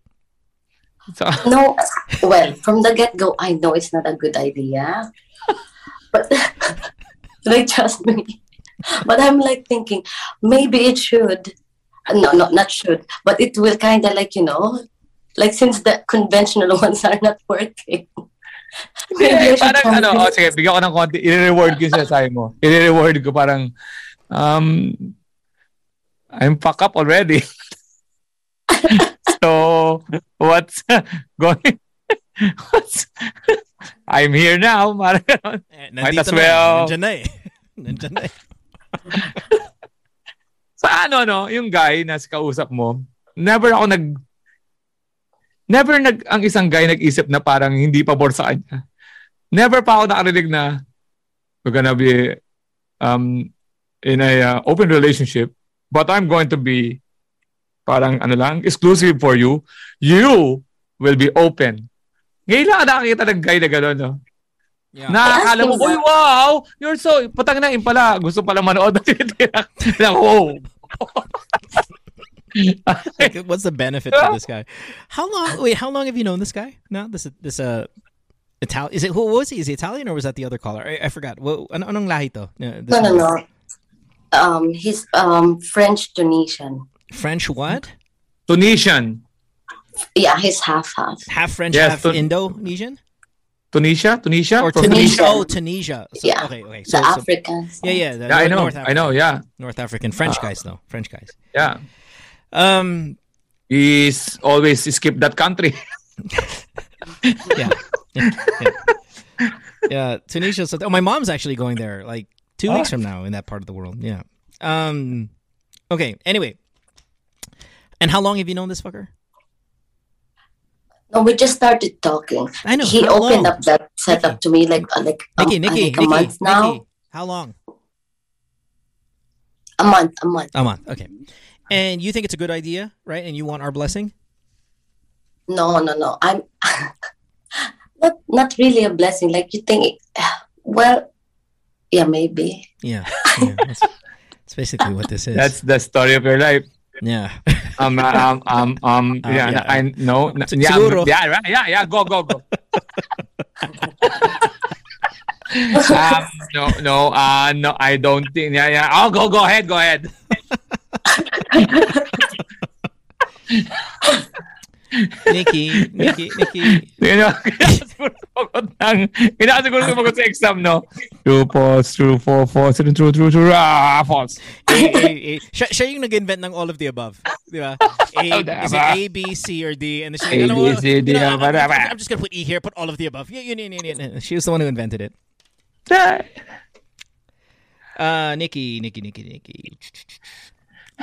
so, No, well, from the get go, I know it's not a good idea. But like trust me. But I'm like thinking maybe it should. No, no, not should. But it will kind of like you know, like since the conventional ones are not working. maybe I should parang try ano, oh, sige, bigyan ko ng konti, i-reward ko yung sinasabi mo. I-reward ko parang, um, I'm fuck up already. so, what's going, what's, I'm here now. Eh, Might as na. well. Nandyan na eh. Nandyan na eh. Sa ano, no, yung guy na kausap mo, never ako nag, never nag, ang isang guy nag-isip na parang hindi pabor sa kanya. Never pa ako nakarinig na we're gonna be um, in a uh, open relationship, but I'm going to be parang ano lang, exclusive for you. You will be open. Ngayon lang ako nakakita ng guy na gano'n, no? Yeah. Na akala mo, uy, wow, you're so, patang na yun pala, gusto pala manood na tinitira. wow. Like, what's the benefit to this guy? How long? Wait, how long have you known this guy? No, this this uh Italian. Is it who was he? Is he Italian or was that the other caller? I, I forgot. What ano, anong lahi to? This No, no, no. Um, he's um French Tunisian. French what? Tunisian. Yeah, he's half half. Half French, Yes, half Tun- Indonesian, Tunisia? Tunisia? or Tunisia? Tunisia. Oh, Tunisia. So, Yeah. Okay. Okay. The So, so Africans. yeah, yeah. the Yeah, I know. North I know, yeah. North African French guys though. French guys. Yeah. Um. He's always skip that country. Yeah. yeah, yeah. Yeah, Tunisia. So, oh, my mom's actually going there like two weeks from now in that part of the world. Yeah. Um. Okay. Anyway. And how long have you known this fucker? No, we just started talking. I know. He How opened long? up that setup to me like uh, like, um, Nikki, Nikki, like a Nikki, month now. Nikki. How long? A month, a month. A month. Okay. And you think it's a good idea, right? And you want our blessing? No, no, no. I'm not not really a blessing. Like you think, well, yeah, maybe. Yeah. yeah that's, that's basically what this is. That's the story of your life. yeah. Um, um, um, um, Uh, yeah, yeah. I know. Sig- Yeah, siguro. yeah, right, yeah, yeah, go, go, go. um, no, no, uh, no, I don't think, yeah, yeah. Oh, go, go ahead, go ahead. Nikki, Nikki, Nikki. You know, kinasiguro sumagot ng, kinasiguro sumagot sa exam, no? True, false, true, false, false, true, true, true, true, ah, false. A, A, A. Siya, siya yung nag-invent ng all of the above. Di ba? A, is it A, B, C, or D? And then she's like, A, ano, B, C, D, you know, I'm, ba- ba- I'm, I'm just gonna put E here, put all of the above. Yeah, yun, yun, yun, yun. She was the one who invented it. Uh, Nikki, Nikki, Nikki, Nikki.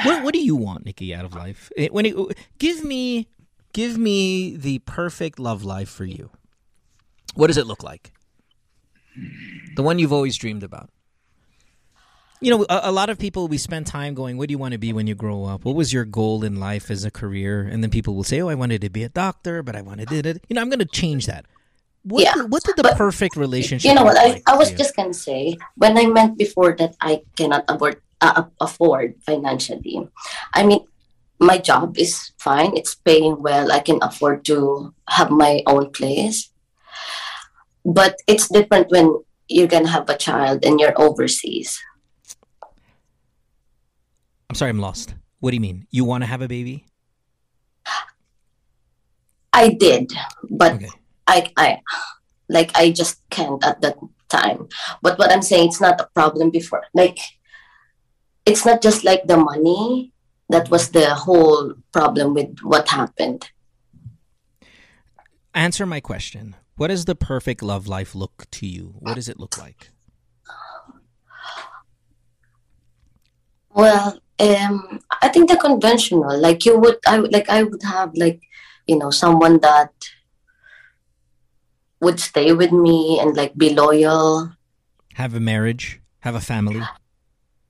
What What do you want, Nikki, out of life? Eh, When it, give me, give me the perfect love life for you. What does it look like? The one you've always dreamed about. You know, a, a lot of people we spend time going, "What do you want to be when you grow up? What was your goal in life as a career?" And then people will say, "Oh, I wanted to be a doctor, but I wanted to." You know, I'm going to change that. What, Yeah, did- what did the but perfect relationship? You know what? look I, I was you? just gonna say when I meant before that I cannot afford uh, afford financially. I mean, my job is fine. It's paying well. I can afford to have my own place. But it's different when you're gonna have a child and you're overseas. I'm sorry, I'm lost. What do you mean? You want to have a baby? I did, but Okay. I I like I just can't at that time. But what I'm saying, it's not a problem before. Like it's not just like the money that was the whole problem with what happened. Answer my question. What does the perfect love life look to you? What does it look like? Well, um, I think the conventional, like you would, I would like I would have like, you know, someone that would stay with me and like be loyal. Have a marriage? Have a family?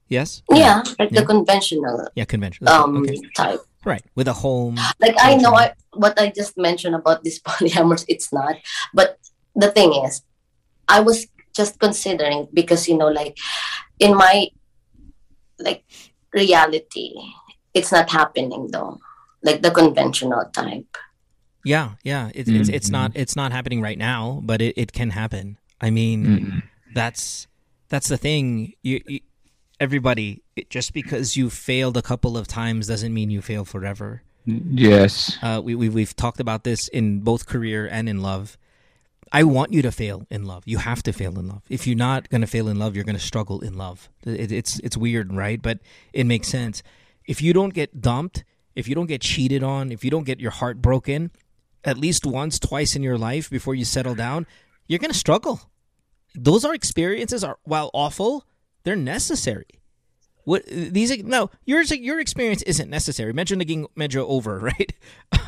Yes? Yeah, like Yeah. the conventional Yeah, conventional. um okay. type. Right. With a home. Like I know I, what I just mentioned about this polyamorous, it's not. But the thing is, I was just considering because you know, like in my like reality, it's not happening though. Like the conventional type. Yeah, yeah. It, it's it's Mhm. not it's not happening right now, but it, it can happen. I mean, Mm-mm. that's that's the thing. You, you everybody it, just because you failed a couple of times doesn't mean you fail forever. Yes. Uh, we, we we've talked about this in both career and in love. I want you to fail in love. You have to fail in love. If you're not going to fail in love, you're going to struggle in love. It, it's it's weird, right? But it makes sense. If you don't get dumped, if you don't get cheated on, if you don't get your heart broken, at least once, twice in your life before you settle down, you're going to struggle. Those are experiences are while awful, they're necessary. What these no yours your experience isn't necessary. Medyo naging medyo over, right?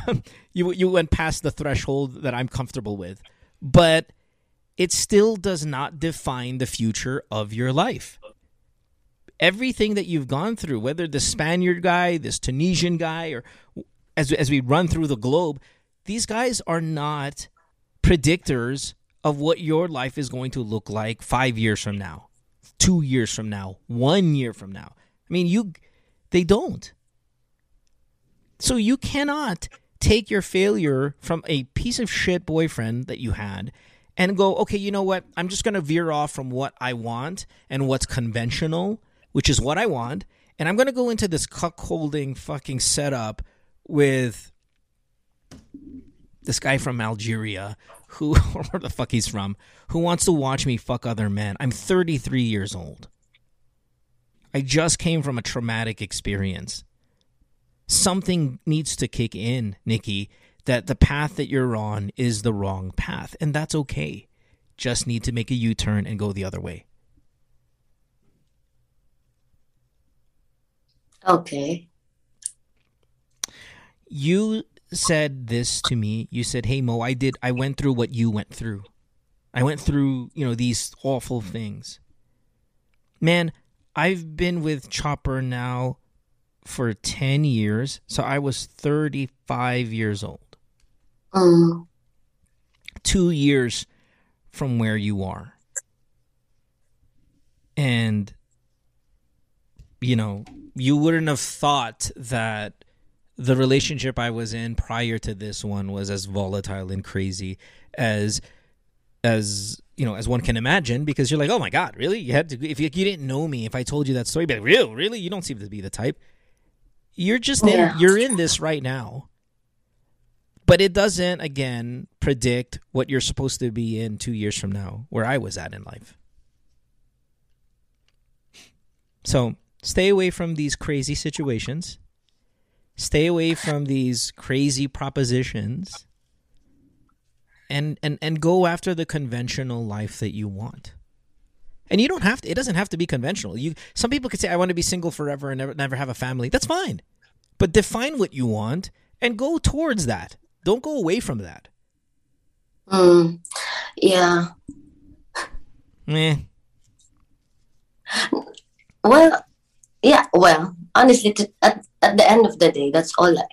Um, you you went past the threshold that I'm comfortable with, but it still does not define the future of your life. Everything that you've gone through, whether the Spaniard guy, this Tunisian guy, or as as we run through the globe, these guys are not predictors of what your life is going to look like five years from now, two years from now, one year from now. I mean, you, they don't. So you cannot take your failure from a piece of shit boyfriend that you had and go, okay, you know what? I'm just going to veer off from what I want and what's conventional, which is what I want. And I'm going to go into this cuckolding fucking setup with this guy from Algeria who, where the fuck he's from, who wants to watch me fuck other men. I'm 33 years old. I just came from a traumatic experience. Something needs to kick in, Nikki, that the path that you're on is the wrong path, and that's okay. Just need to make a U turn and go the other way. Okay. You said this to me. You said, "Hey Mo, I did I went through what you went through. I went through, you know, these awful things." Man, I've been with Chopper now for 10 years. So I was 35 years old. Mm. 2 years from where you are. And you know, you wouldn't have thought that the relationship I was in prior to this one was as volatile and crazy as as you know as one can imagine because you're like oh my god really? You had to if you, you didn't know me if I told you that story be like real really? You don't seem to be the type. You're just Yeah. in you're in this right now. But it doesn't again predict what you're supposed to be in 2 years from now where I was at in life. So stay away from these crazy situations stay away from these crazy propositions and and and go after the conventional life that you want and you don't have to it doesn't have to be conventional you some people could say i want to be single forever and never never have a family that's fine but define what you want and go towards that don't go away from that Mm. Yeah. Meh. Well, yeah. Well, honestly, to, at at the end of the day, that's all. I,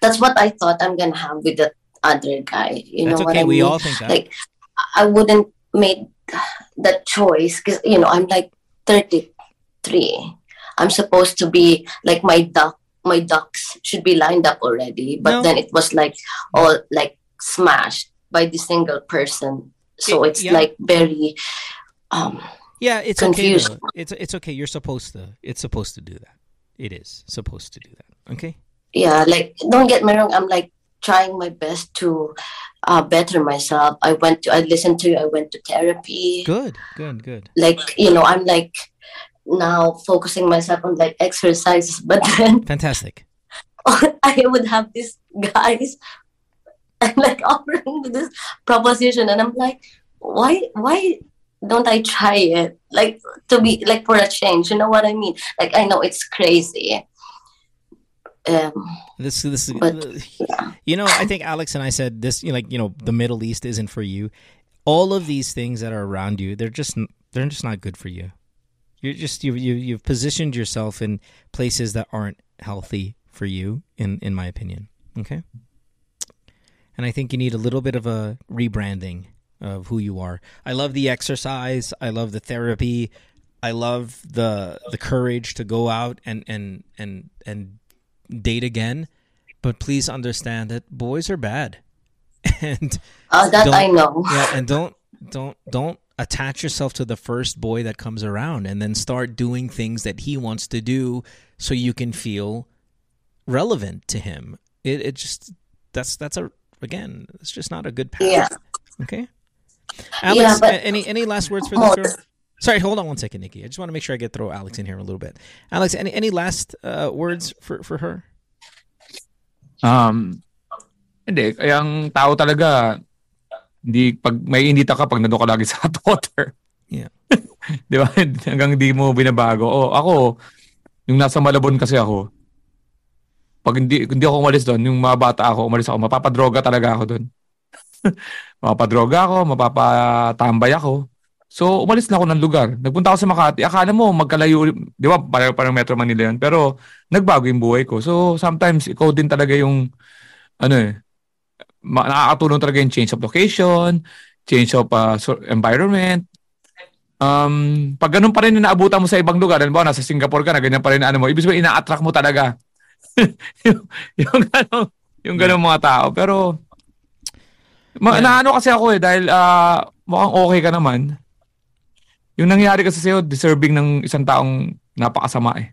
that's what I thought I'm gonna have with the other guy. You that's know what I we mean? all think that like I wouldn't make that choice because you know I'm like 33. I'm supposed to be like my duck my ducks should be lined up already, but No. then it was like all like smashed by the single person. So It- it's yeah. like very um Yeah, it's Confused. okay. Though. It's it's okay. You're supposed to. It's supposed to do that. It is supposed to do that. Okay. yeah, like don't get me wrong, I'm like trying my best to uh better myself. I went to I listened to I went to therapy. Good. Good. Good. Like, you know, I'm like now focusing myself on like exercises, but then Fantastic. I would have these guys and like offering this proposition, and I'm like, why, why don't I try it? Like to be like for a change, you know what I mean? Like I know it's crazy. Um, This this But, you know I think Alex and I said this. You know, like you know the Middle East isn't for you. All of these things that are around you, they're just they're just not good for you. You're just you you you've positioned yourself in places that aren't healthy for you, in in my opinion. Okay. And I think you need a little bit of a rebranding of who you are. I love the exercise. I love the therapy. I love the the courage to go out and and and and date again. But please understand that boys are bad. And uh, that I know. yeah, and don't don't don't attach yourself to the first boy that comes around and then start doing things that he wants to do so you can feel relevant to him. It it just that's that's a again, it's just not a good path. Yeah. Okay. Alex, but- any any last words for this girl? Sorry, hold on one second, Nikki. I just want to make sure I get throw Alex in here a little bit. Alex, any any last uh, words for for her? Um, hindi. Kaya ang tao talaga, hindi, pag may inita ka, pag nandun ka lagi sa hot water. Yeah. Di ba? Hanggang di mo binabago. O, ako, yung nasa Malabon kasi ako, pag hindi, hindi ako umalis doon, yung mga bata ako, umalis ako, mapapadroga talaga ako doon. mapapadroga ako, mapapatambay ako. So, umalis na ako ng lugar. Nagpunta ako sa Makati. Akala mo, magkalayo, di ba, parang, parang Metro Manila yun. Pero, nagbago yung buhay ko. So, sometimes, ikaw din talaga yung, ano eh, ma- nakakatulong talaga yung change of location, change of uh, environment. Um, pag ganun pa rin na naabutan mo sa ibang lugar, halimbawa nasa Singapore ka na ganyan pa rin ano mo, ibig sabihin ina-attract mo talaga yung, yung ganun, yung ganun mga tao. Pero, ma- Yeah. naano kasi ako eh, dahil ah, mukhang okay ka naman. Yung nangyari kasi sa'yo, deserving ng isang taong napakasama eh.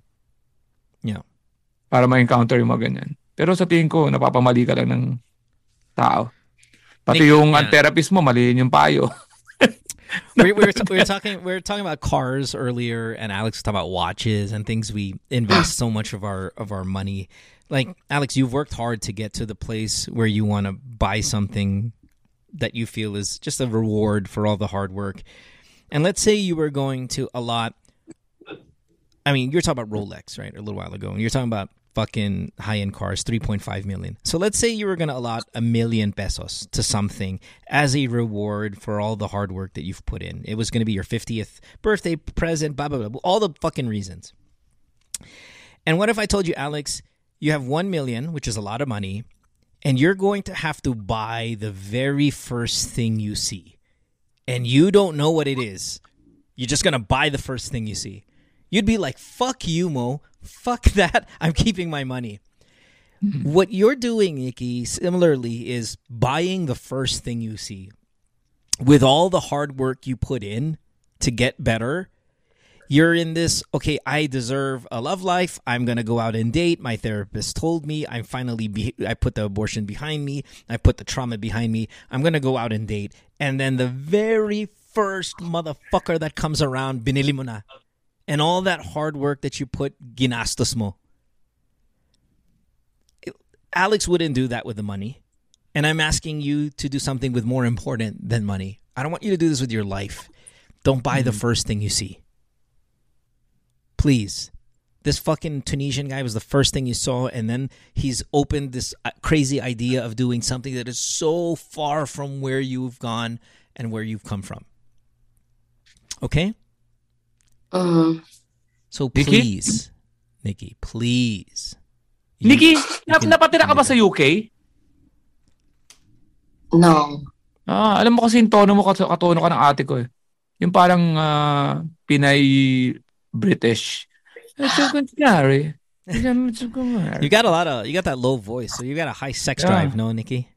Yeah. Para ma-encounter yung mga ganyan. Pero sa tingin ko, napapamali ka lang ng tao. Pati Nick, yung yeah. therapist mo, mali yung payo. we, we, were we were talking we were talking about cars earlier, and Alex was talking about watches and things we invest so much of our of our money. Like Alex, you've worked hard to get to the place where you want to buy something that you feel is just a reward for all the hard work. And let's say you were going to a lot. I mean, you're talking about Rolex, right? A little while ago, and you're talking about fucking high end cars, 3.5 million. So let's say you were going to allot a million pesos to something as a reward for all the hard work that you've put in. It was going to be your 50th birthday present, blah, blah, blah, all the fucking reasons. And what if I told you, Alex, you have 1 million, which is a lot of money, and you're going to have to buy the very first thing you see. And you don't know what it is. You're just going to buy the first thing you see. You'd be like, fuck you, Mo. Fuck that. I'm keeping my money. Mm-hmm. What you're doing, Nikki, similarly, is buying the first thing you see. With all the hard work you put in to get better, you're in this, okay, I deserve a love life. I'm going to go out and date. My therapist told me I'm finally, be- I put the abortion behind me. I put the trauma behind me. I'm going to go out and date. And then the very first motherfucker that comes around, binili mo na. And all that hard work that you put, ginastos mo. Alex wouldn't do that with the money. And I'm asking you to do something with more important than money. I don't want you to do this with your life. Don't buy the mm-hmm. first thing you see. Please. This fucking Tunisian guy was the first thing you saw, and then he's opened this uh, crazy idea of doing something that is so far from where you've gone and where you've come from. Okay? Mhm. So please, Nikki, please. You- Nikki, nap- can- napatira ka ba sa UK? No. Ah, alam mo kasi yung tono mo kat- katono ka ng ate ko eh. Yung parang ah, Pinay British. Ito kunwari. You got a lot of you got that low voice, so you got a high sex Yeah. drive, no, Nikki?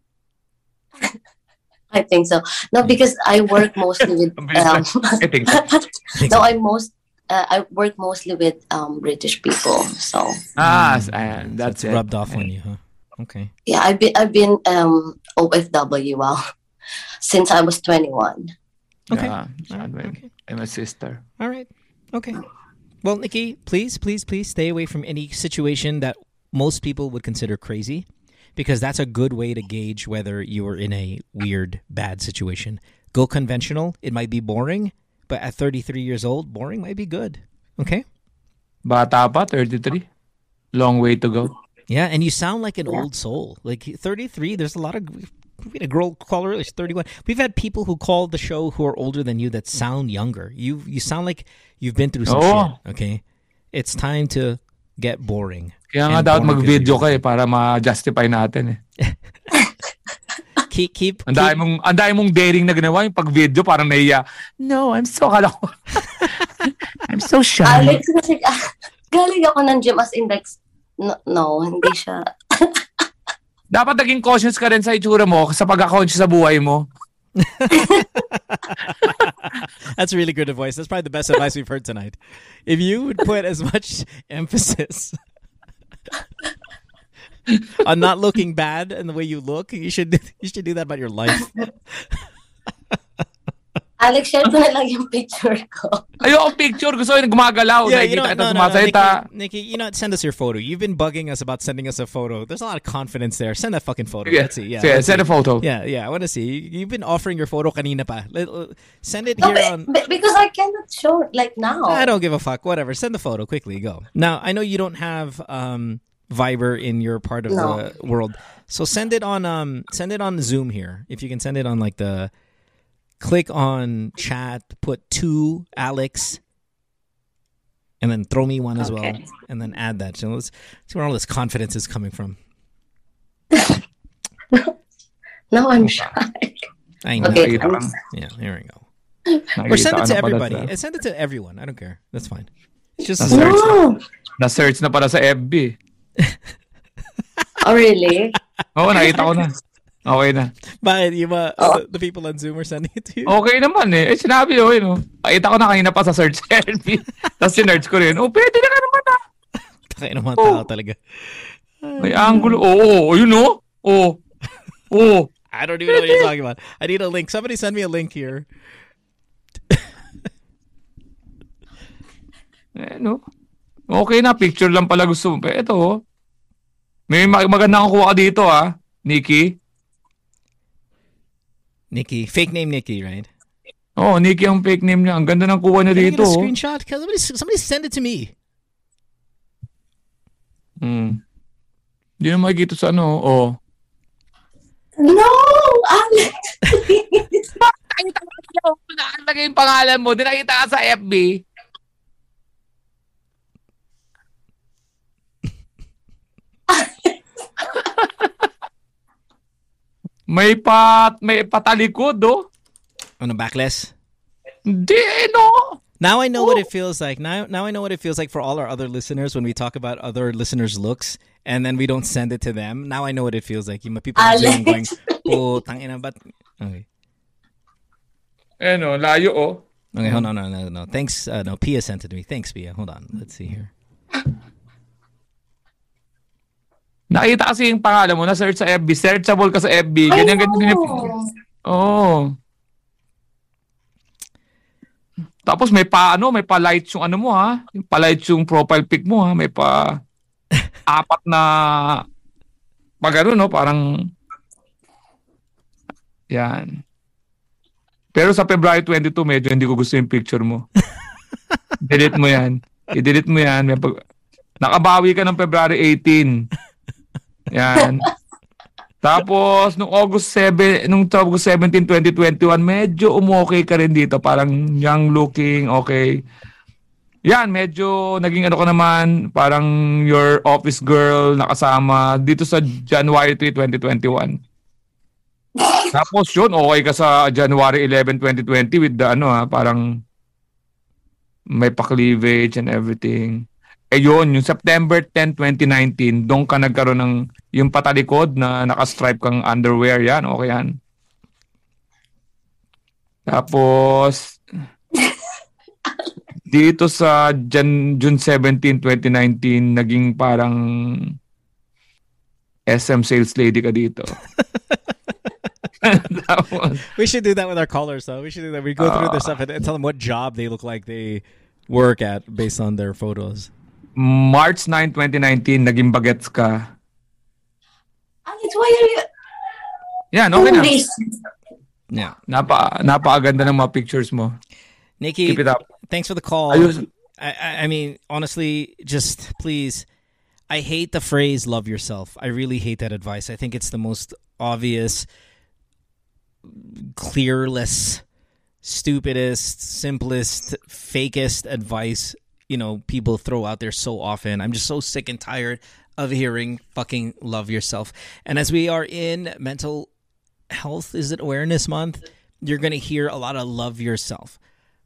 I think so. No, because I work mostly with um, I think so. no, I most uh, I work mostly with um British people. So Ah, s- ayan, that's it's rubbed off on you, huh? Okay. yeah, I've been I've been um OFW wow since I was twenty one. Okay. Yeah, Alright, I'm, okay. I'm a sister. All right. Okay. Well, Nikki, please, please, please stay away from any situation that most people would consider crazy because that's a good way to gauge whether you are in a weird, bad situation. Go conventional. It might be boring, but at 33 years old, boring might be good. Okay? Bata pa, 33. Long way to go. Yeah, and you sound like an old soul. Like 33, there's a lot of we had a girl call her she's 31. We've had people who call the show who are older than you that sound younger. You you sound like you've been through some Oo. shit, okay? It's time to get boring. Kaya nga And dapat mag-video ka eh para ma-justify natin eh. Keep keep, Ang dami keep mong, ang dami mong daring na ginawa yung pag-video parang naiya. No, I'm so kala ko. I'm so shy. Alex kasi ah, galing ako ng gym as index. No, no hindi siya. Dapat naging cautious ka rin sa itsura mo sa pagka-conscious sa buhay mo. That's really good advice. That's probably the best advice we've heard tonight. If you would put as much emphasis on not looking bad and the way you look, you should you should do that about your life. Alex, share ko na lang yung picture ko. Ayoko picture. Gusto ko yung gumagalaw. Yeah, you know, kita no, sumasayta. No, no. Nikki, Nikki, you know, send us your photo. You've been bugging us about sending us a photo. There's a lot of confidence there. Send that fucking photo. Yeah. Let's see. Yeah, Sige, let's send see. a photo. Yeah, yeah, I want to see. You- You've been offering your photo kanina pa. Send it No, here but- on. but- because I cannot show it like now. I don't give a fuck. Whatever. Send the photo quickly. Go. Now I know you don't have um, Viber in your part of No. the world, so send it on um send it on Zoom here. If you can send it on like the click on chat, put two Alex, and then throw me one as well, and then add that. So let's see where all this confidence is coming from. No, I'm shy. I know. Okay. Nakikita ka. Yeah, here we go. Nakikita Or send it to everybody. sa- Send it to everyone. I don't care. That's fine. It's just That's No. Na-search na pala sa FB. Oh, really? Oo, nakita ko na. Okay na. But you, uh, Oh. the, the people on Zoom are sending it to you. Okay naman eh. Eh, sinabi ko yun. Oh. Nakita ko na kanina pa sa search FB. Tapos sinerch ko rin. Oh, pwede na ka naman ah. Tayo naman Oh. tao talaga. May angulo. Oo, oh, yun oh. Oo. Oo. I don't even know what you're talking about. I need a link. Somebody send me a link here. Eh, no. Okay na, picture lang pala gusto mo. Pero ito, oh. May mag- maganda kang kuha ka dito, ah. Nikki. Nikki. Fake name Nikki, right? Oh, Nikki ang fake name niya. Ang ganda ng kuha niya Can I get dito. a oh. screenshot? Can somebody, somebody send it to me. Hmm. Hindi na makikita sa ano, oh. No, Alex, please. Nakita mo yung nakalagay yung pangalan mo. Di nakita ka sa FB. May pat may patalikod, oh. On the backless. Hindi, eh, no. Now I know what it feels like. Now, now I know what it feels like for all our other listeners when we talk about other listeners' looks and then we don't send it to them. Now I know what it feels like. Yung mga people on Zoom going, Alex, oh, tangina, but... Okay. Eh, no, layo, oh. Okay, hold on, no, no, no. Thanks, uh, no, Pia sent it to me. Thanks, Pia. Hold on. Let's see here. Nakita kasi yung pangalan mo, na-search sa FB. Searchable ka sa FB. I Ganyan, ganyan. Oo. Oh. Tapos may pa ano, may pa light yung ano mo ha. Yung pa light yung profile pic mo ha. May pa apat na pag ano no, parang yan. Pero sa February 22, medyo hindi ko gusto yung picture mo. delete mo yan. I-delete mo yan. May pag... Nakabawi ka ng February 18. Yan. Tapos, nung August 7, nung August 17, 2021, medyo umokay ka rin dito. Parang young looking, okay. Yan, medyo naging ano ka naman, parang your office girl nakasama dito sa January 3, 2021. Tapos yun, okay ka sa January 11, 2020 with the ano ha, parang may pa-cleavage and everything. Eh yun, yung September 10, 2019, doon ka nagkaroon ng yung patalikod na naka-stripe kang underwear yan. Okay yan. Tapos, dito sa Jan, June 17, 2019, naging parang SM sales lady ka dito. Tapos, We should do that with our callers, though. We should do that. We go through their stuff and, and tell them what job they look like they work at based on their photos. March 9, 2019, naging bagets ka. Alex, why are you Yan, okay na. Yeah. Napa, napakaganda ng mga pictures mo. Nikki, Keep it up. thanks for the call. Ayos. I, I, I mean, honestly, just please. I hate the phrase "love yourself." I really hate that advice. I think it's the most obvious, clearless, stupidest, simplest, fakest advice you know people throw out there so often. I'm just so sick and tired of hearing "fucking love yourself." And as we are in mental health, is it awareness month? You're gonna hear a lot of "love yourself."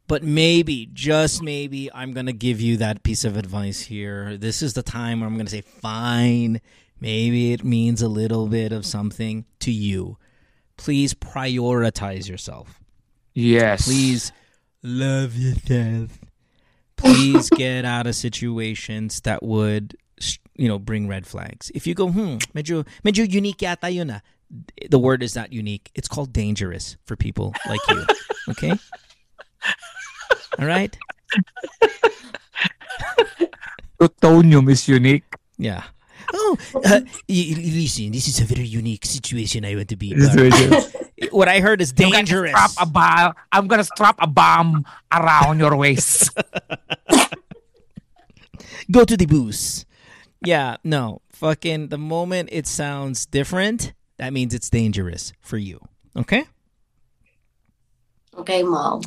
But maybe, just maybe, I'm going to give you that piece of advice here. This is the time where I'm going to say, fine, maybe it means a little bit of something to you. Please prioritize yourself. Yes. Please love yourself. Please get out of situations that would, you know, bring red flags. If you go, hmm, medyo, medyo unique yata yun ah. The word is not unique. It's called dangerous for people like you. Okay? All right? Plutonium is unique. Yeah. Oh, uh, listen, this is a very unique situation I want to be. This part is of. What I heard is dangerous. Strap a ba- I'm gonna strap a bomb around your waist. Go to the booth. Yeah, no. Fucking the moment it sounds different, that means it's dangerous for you. Okay? Okay, mom.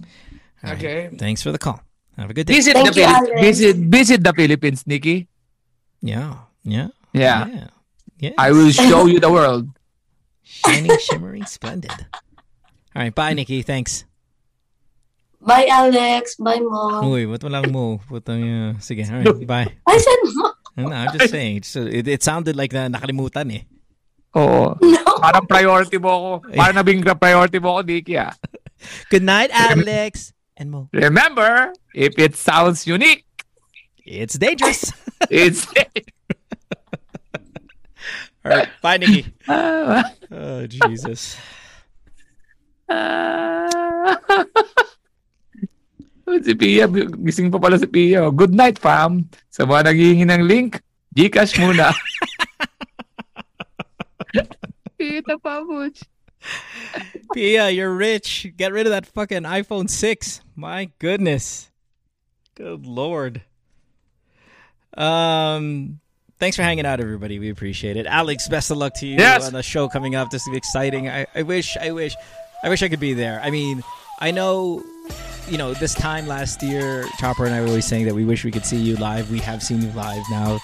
All right. Okay. Thanks for the call. Have a good day. Visit Thank the you, Philippines. Visit visit the Philippines, Nikki. Yeah. Yeah. Yeah. Yeah. Yes. I will show you the world. Shining, shimmering, splendid. All right. Bye, Nikki. Thanks. Bye, Alex. Bye, mom. Uy, what walang mo? Putang, uh, sige. All right. Bye. I said, mom. No, I'm just saying. So it, it sounded like na nakalimutan eh. Oo. No. Parang priority mo ako. Parang nabing priority mo ako, Nikki, ah. Good night, Alex. And Mo. Remember, if it sounds unique, It's dangerous. it's... All right. Bye, Nikki. Ah. Oh, Jesus. si Pia, gising pa pala si Pia. Good night, fam. Sa mga naghihingi ng link, Gcash muna. Kita pa, Butch. Pia, you're rich. Get rid of that fucking iPhone 6. My goodness. Good lord. Um thanks for hanging out everybody. We appreciate it. Alex, best of luck to you Yes. on the show coming up. This is exciting. I, I wish I wish I wish I could be there. I mean, I know you know, this time last year, Chopper and I were always saying that we wish we could see you live. We have seen you live now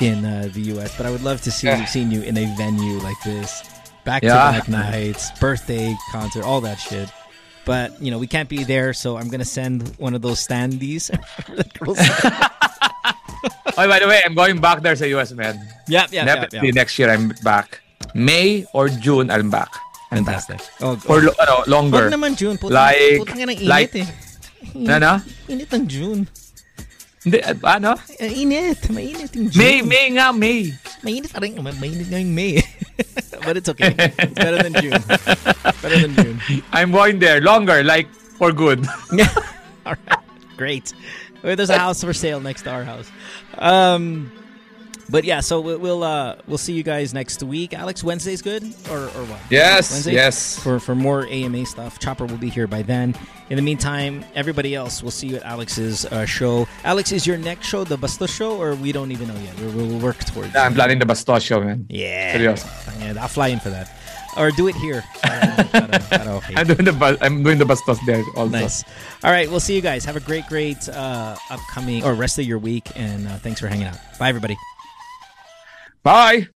in uh, the US, but I would love to see Yeah. you seen you in a venue like this. Back to back nights, birthday concert, all that shit. But you know, we can't be there, so I'm gonna send one of those standees. Oh, by the way, I'm going back there sa US, man. yeah, yeah, yeah, yeah. next year I'm back. May or June, I'm back. I'm back. Fantastic. Oh, For lo- ano, Wag longer. naman June. Putang, Like- putang nga ng init like- eh. Na, na? Init ang June. Hindi, uh, ano? Ang init. Mainit yung June. May, May nga, May. Mainit pa rin. Ma- Mainit nga yung May. but it's okay. It's better than June. better than June. I'm going there. Longer, like, for good. Yeah. All right. Great. Wait, there's a house for sale next to our house. Um, but yeah, so we'll we'll, uh, we'll see you guys next week. Alex, Wednesday's good or or what? Yes, Wednesday? yes. For for more AMA stuff, Chopper will be here by then. In the meantime, everybody else, we'll see you at Alex's uh, show. Alex, is your next show the Bastos show, or we don't even know yet? We'll, we'll work towards. I'm planning the Bastos show, man. Yeah. Seryoso. Yeah, I'll fly in for that, or do it here. I'm doing the bus- I'm doing the Bastos there also. Nice. All right, we'll see you guys. Have a great, great uh, upcoming or rest of your week, and uh, thanks for hanging out. Bye, everybody. Bye.